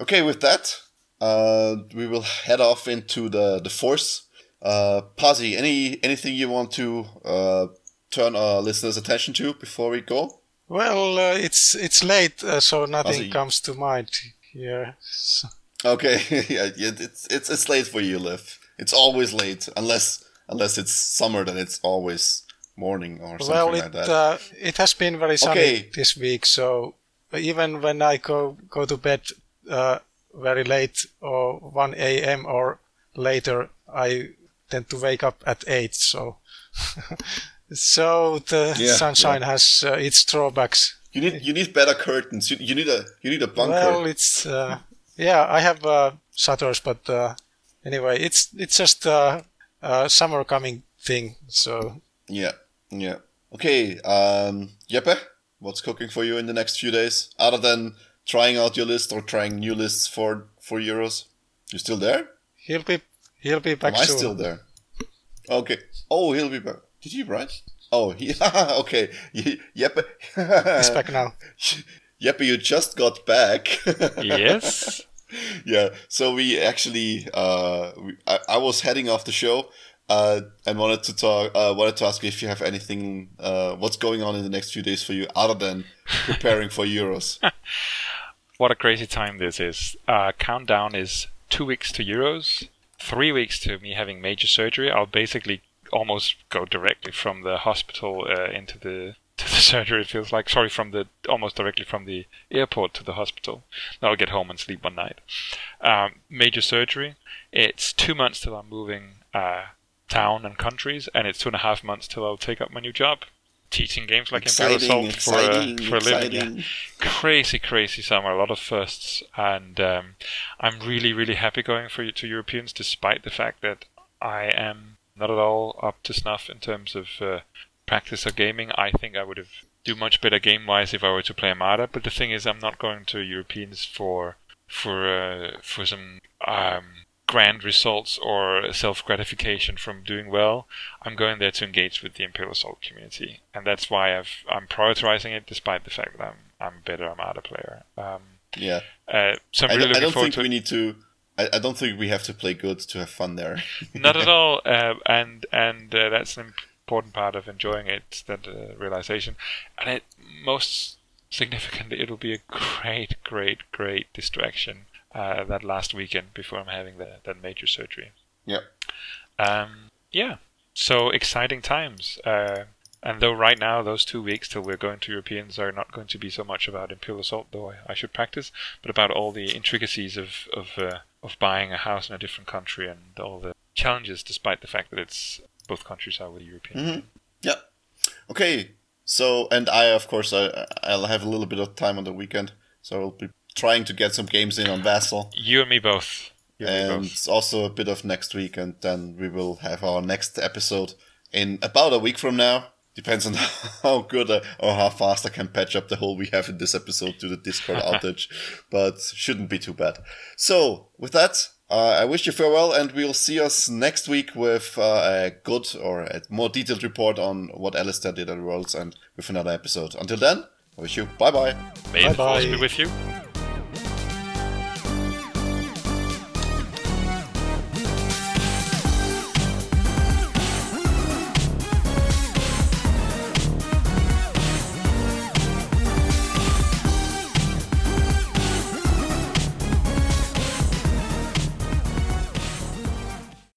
Okay, with that, uh, we will head off into the the force uh, Pasi, any anything you want to uh, turn our listeners' attention to before we go? Well, uh, it's it's late, uh, so nothing comes to mind here. So. Okay, yeah, it's it's it's late for you, Liv. It's always late, unless unless it's summer, then it's always morning or something well, it, like that. Uh, it has been very sunny okay. this week, so even when I go go to bed uh, very late or 1 a.m. or later, I tend to wake up at eight. So, so the yeah, sunshine yeah. has uh, its drawbacks. You need you need better curtains. You, you need a you need a bunker. Well, it's uh, yeah. I have uh, shutters, but uh, anyway, it's it's just a, a summer coming thing. So yeah, yeah. Okay, um, Jeppe, what's cooking for you in the next few days, other than trying out your list or trying new lists for for Euros? You still there? He'll be He'll be back Am soon. I still there? Okay. Oh, he'll be back. Did he write? Oh, he, okay. Yep. He's back now. Yep, but you just got back. yes. Yeah. So we actually, uh, we, I, I was heading off the show, uh, and wanted to talk, uh, wanted to ask you if you have anything, uh, what's going on in the next few days for you other than preparing for Euros. what a crazy time this is. Uh, countdown is two weeks to Euros three weeks to me having major surgery, I'll basically almost go directly from the hospital uh, into the to the surgery. It feels like sorry from the almost directly from the airport to the hospital. Now I'll get home and sleep one night. Um, major surgery. It's two months till I'm moving uh, town and countries, and it's two and a half months till I'll take up my new job teaching games like exciting, Imperial Assault for, uh, for a living. Yeah. Crazy, crazy summer, a lot of firsts, and um, I'm really, really happy going for to Europeans, despite the fact that I am not at all up to snuff in terms of uh, practice of gaming. I think I would have do much better game wise if I were to play Armada, but the thing is, I'm not going to Europeans for for uh, for some um, grand results or self gratification from doing well. I'm going there to engage with the Imperial Assault community, and that's why I've I'm prioritizing it, despite the fact that I'm I'm a better Armada player. Um, yeah. Uh, so I'm really I, I don't think to we need to. I, I, don't think we have to play good to have fun there. Not at all, uh, and and uh, that's an important part of enjoying it. That uh, realization, and it most significantly, it'll be a great, great, great distraction uh, that last weekend before I'm having the, that major surgery. Yeah. Um, yeah. So exciting times. Uh, and though right now, those two weeks till we're going to Europeans are not going to be so much about Imperial Assault, though I, I should practice, but about all the intricacies of of uh, of buying a house in a different country and all the challenges, despite the fact that it's both countries are with European. Mm-hmm. Yeah. Okay. So, and I, of course, I, I'll have a little bit of time on the weekend, so I'll be trying to get some games in on Vassal. You and me both. You and both. also a bit of next week, and then we will have our next episode in about a week from now. Depends on how good uh, or how fast I can patch up the hole we have in this episode to the Discord outage, but shouldn't be too bad. So, with that, uh, I wish you farewell, and we'll see us next week with uh, a good or a more detailed report on what Alistair did at Worlds and with another episode. Until then, I wish you bye bye. May the force be with you.